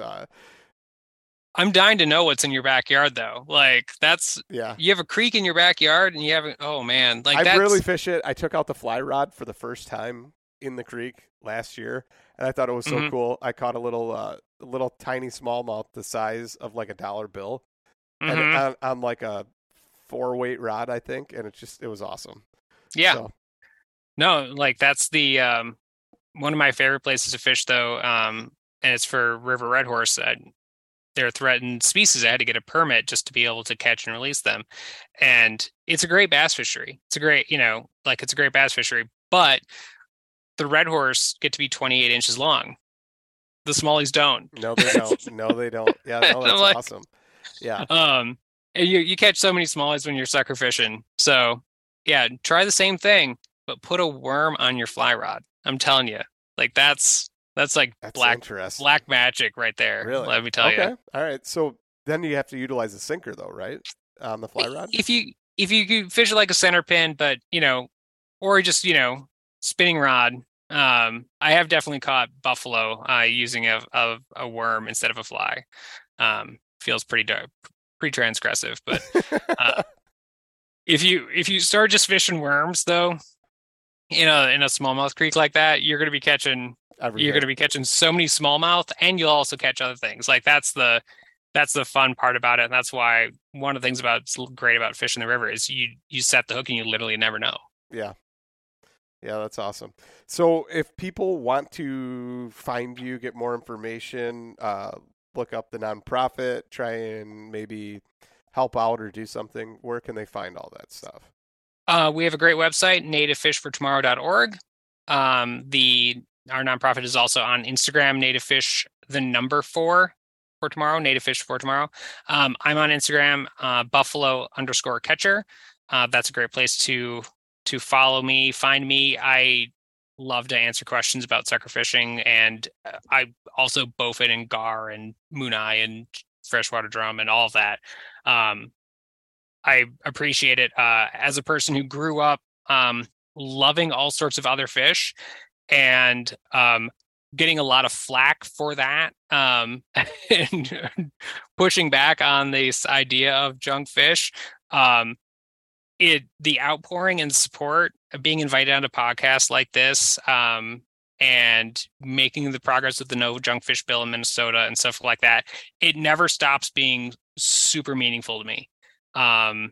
I'm dying to know what's in your backyard though. Like that's yeah, you have a creek in your backyard and you haven't oh man, like I that's rarely fish it. I took out the fly rod for the first time in the creek last year, and I thought it was so Mhm. cool. I caught a little, uh, a little tiny smallmouth the size of like a dollar bill, and Mhm. on, on like a four weight rod, I think, and it just it was awesome. yeah. So, No, like that's the um one of my favorite places to fish though. Um and it's for river red horse. Uh, they're threatened species. I had to get a permit just to be able to catch and release them. And it's a great bass fishery. It's a great, you know, like it's a great bass fishery, but the red horse get to be 28 inches long. The smallies don't. no, they don't. no, they don't. Yeah, no, that's like- awesome. Yeah, Um, and you you catch so many smallies when you're sucker fishing. So yeah, try the same thing, but put a worm on your fly rod. I'm telling you, like that's that's like that's black black magic right there. Really? Let me tell okay, you. all right. So then you have to utilize a sinker, though, right? On the fly rod. If you if you fish it like a center pin, but you know, or just you know, spinning rod. Um, I have definitely caught buffalo uh, using a, a a worm instead of a fly. Um, feels pretty dark, pretty transgressive, but uh, if you if you start just fishing worms though in a in a smallmouth creek like that you're going to be catching Every you're going to be catching so many smallmouth and you'll also catch other things like that's the that's the fun part about it and that's why one of the things about great about fishing the river is you you set the hook and you literally never know Yeah. Yeah, that's awesome. So if people want to find you, get more information, uh, look up the nonprofit, try and maybe help out or do something, where can they find all that stuff? Uh, we have a great website, nativefishfortomorrow.org. Um, the our nonprofit is also on Instagram, Native Fish the number four for tomorrow, Native Fish for tomorrow. Um, I'm on Instagram, uh, Buffalo underscore catcher. Uh, that's a great place to to follow me, find me. I love to answer questions about sucker fishing, and uh, I also bowfin and gar and mooneye and freshwater drum and all of that. Um, I appreciate it uh, as a person who grew up um, loving all sorts of other fish and um, getting a lot of flack for that um, and pushing back on this idea of junk fish. Um, it the outpouring and support of being invited on a podcast like this um, and making the progress with the no junk fish bill in Minnesota and stuff like that. It never stops being super meaningful to me um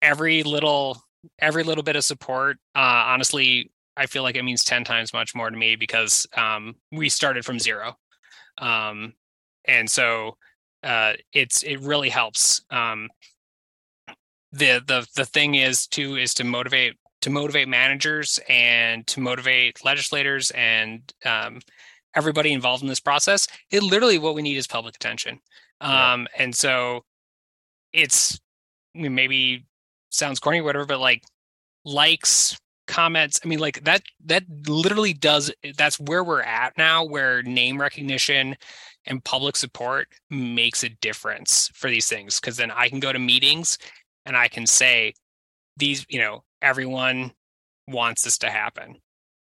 every little every little bit of support uh honestly i feel like it means 10 times much more to me because um we started from zero. Um and so uh it's it really helps. Um the the the thing is too is to motivate to motivate managers and to motivate legislators and um everybody involved in this process it literally what we need is public attention. Yeah. um and so it's maybe sounds corny or whatever but like likes comments i mean like that that literally does that's where we're at now where name recognition and public support makes a difference for these things because then i can go to meetings and i can say these you know everyone wants this to happen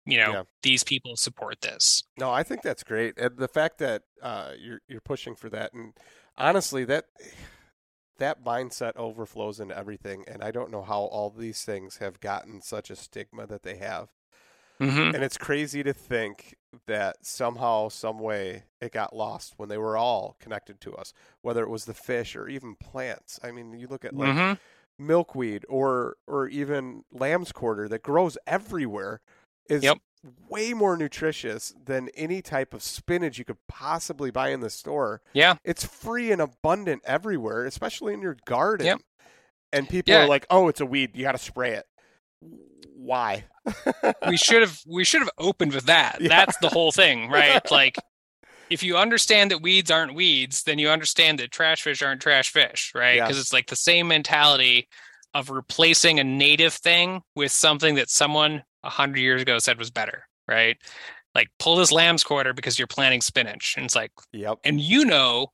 you know Yeah. these people support this No, I think that's great, and the fact that uh, you're you're pushing for that, and honestly, that that mindset overflows into everything, and I don't know how all these things have gotten such a stigma that they have. hmm And it's crazy to think that somehow, some way, it got lost when they were all connected to us, whether it was the fish or even plants. I mean, you look at like hmm milkweed or or even lamb's quarter that grows everywhere is Yep. Way more nutritious than any type of spinach you could possibly buy in the store. Yeah. It's free and abundant everywhere, especially in your garden. Yep. And people Yeah. are like, "Oh, it's a weed. You got to spray it." Why? we should have we should have opened with that. Yeah. That's the whole thing, right? like if you understand that weeds aren't weeds, then you understand that trash fish aren't trash fish, right? Because Yes. it's like the same mentality of replacing a native thing with something that someone a hundred years ago said was better, right? Like pull this lamb's quarter because you're planting spinach, and it's like, Yep. and you know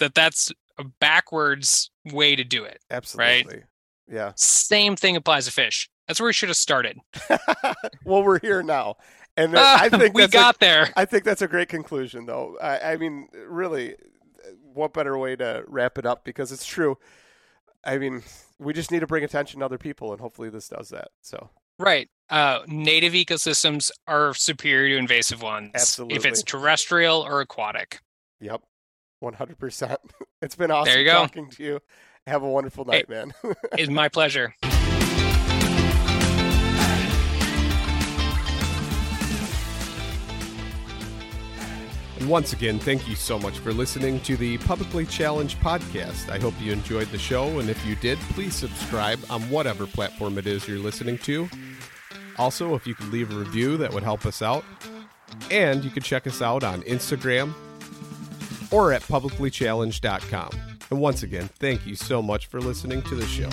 that that's a backwards way to do it. Absolutely. Yeah. Same thing applies to fish. That's where we should have started. well, we're here now, and Ah, I think we that's a- got there. I think that's a great conclusion, though. I, I mean, really, what better way to wrap it up? Because it's true. I mean, we just need to bring attention to other people, and hopefully, this does that. So, Right. Uh, native ecosystems are superior to invasive ones. Absolutely. If it's terrestrial or aquatic. yep, one hundred percent. It's been awesome There you go. talking to you. Have a wonderful Hey. night, man. It's my pleasure. And once again, thank you so much for listening to the Publicly Challenged podcast. I hope you enjoyed the show, and if you did, please subscribe on whatever platform it is you're listening to. Also, if you could leave a review, that would help us out. And you can check us out on Instagram or at publiclychallenged.com. And once again, thank you so much for listening to the show.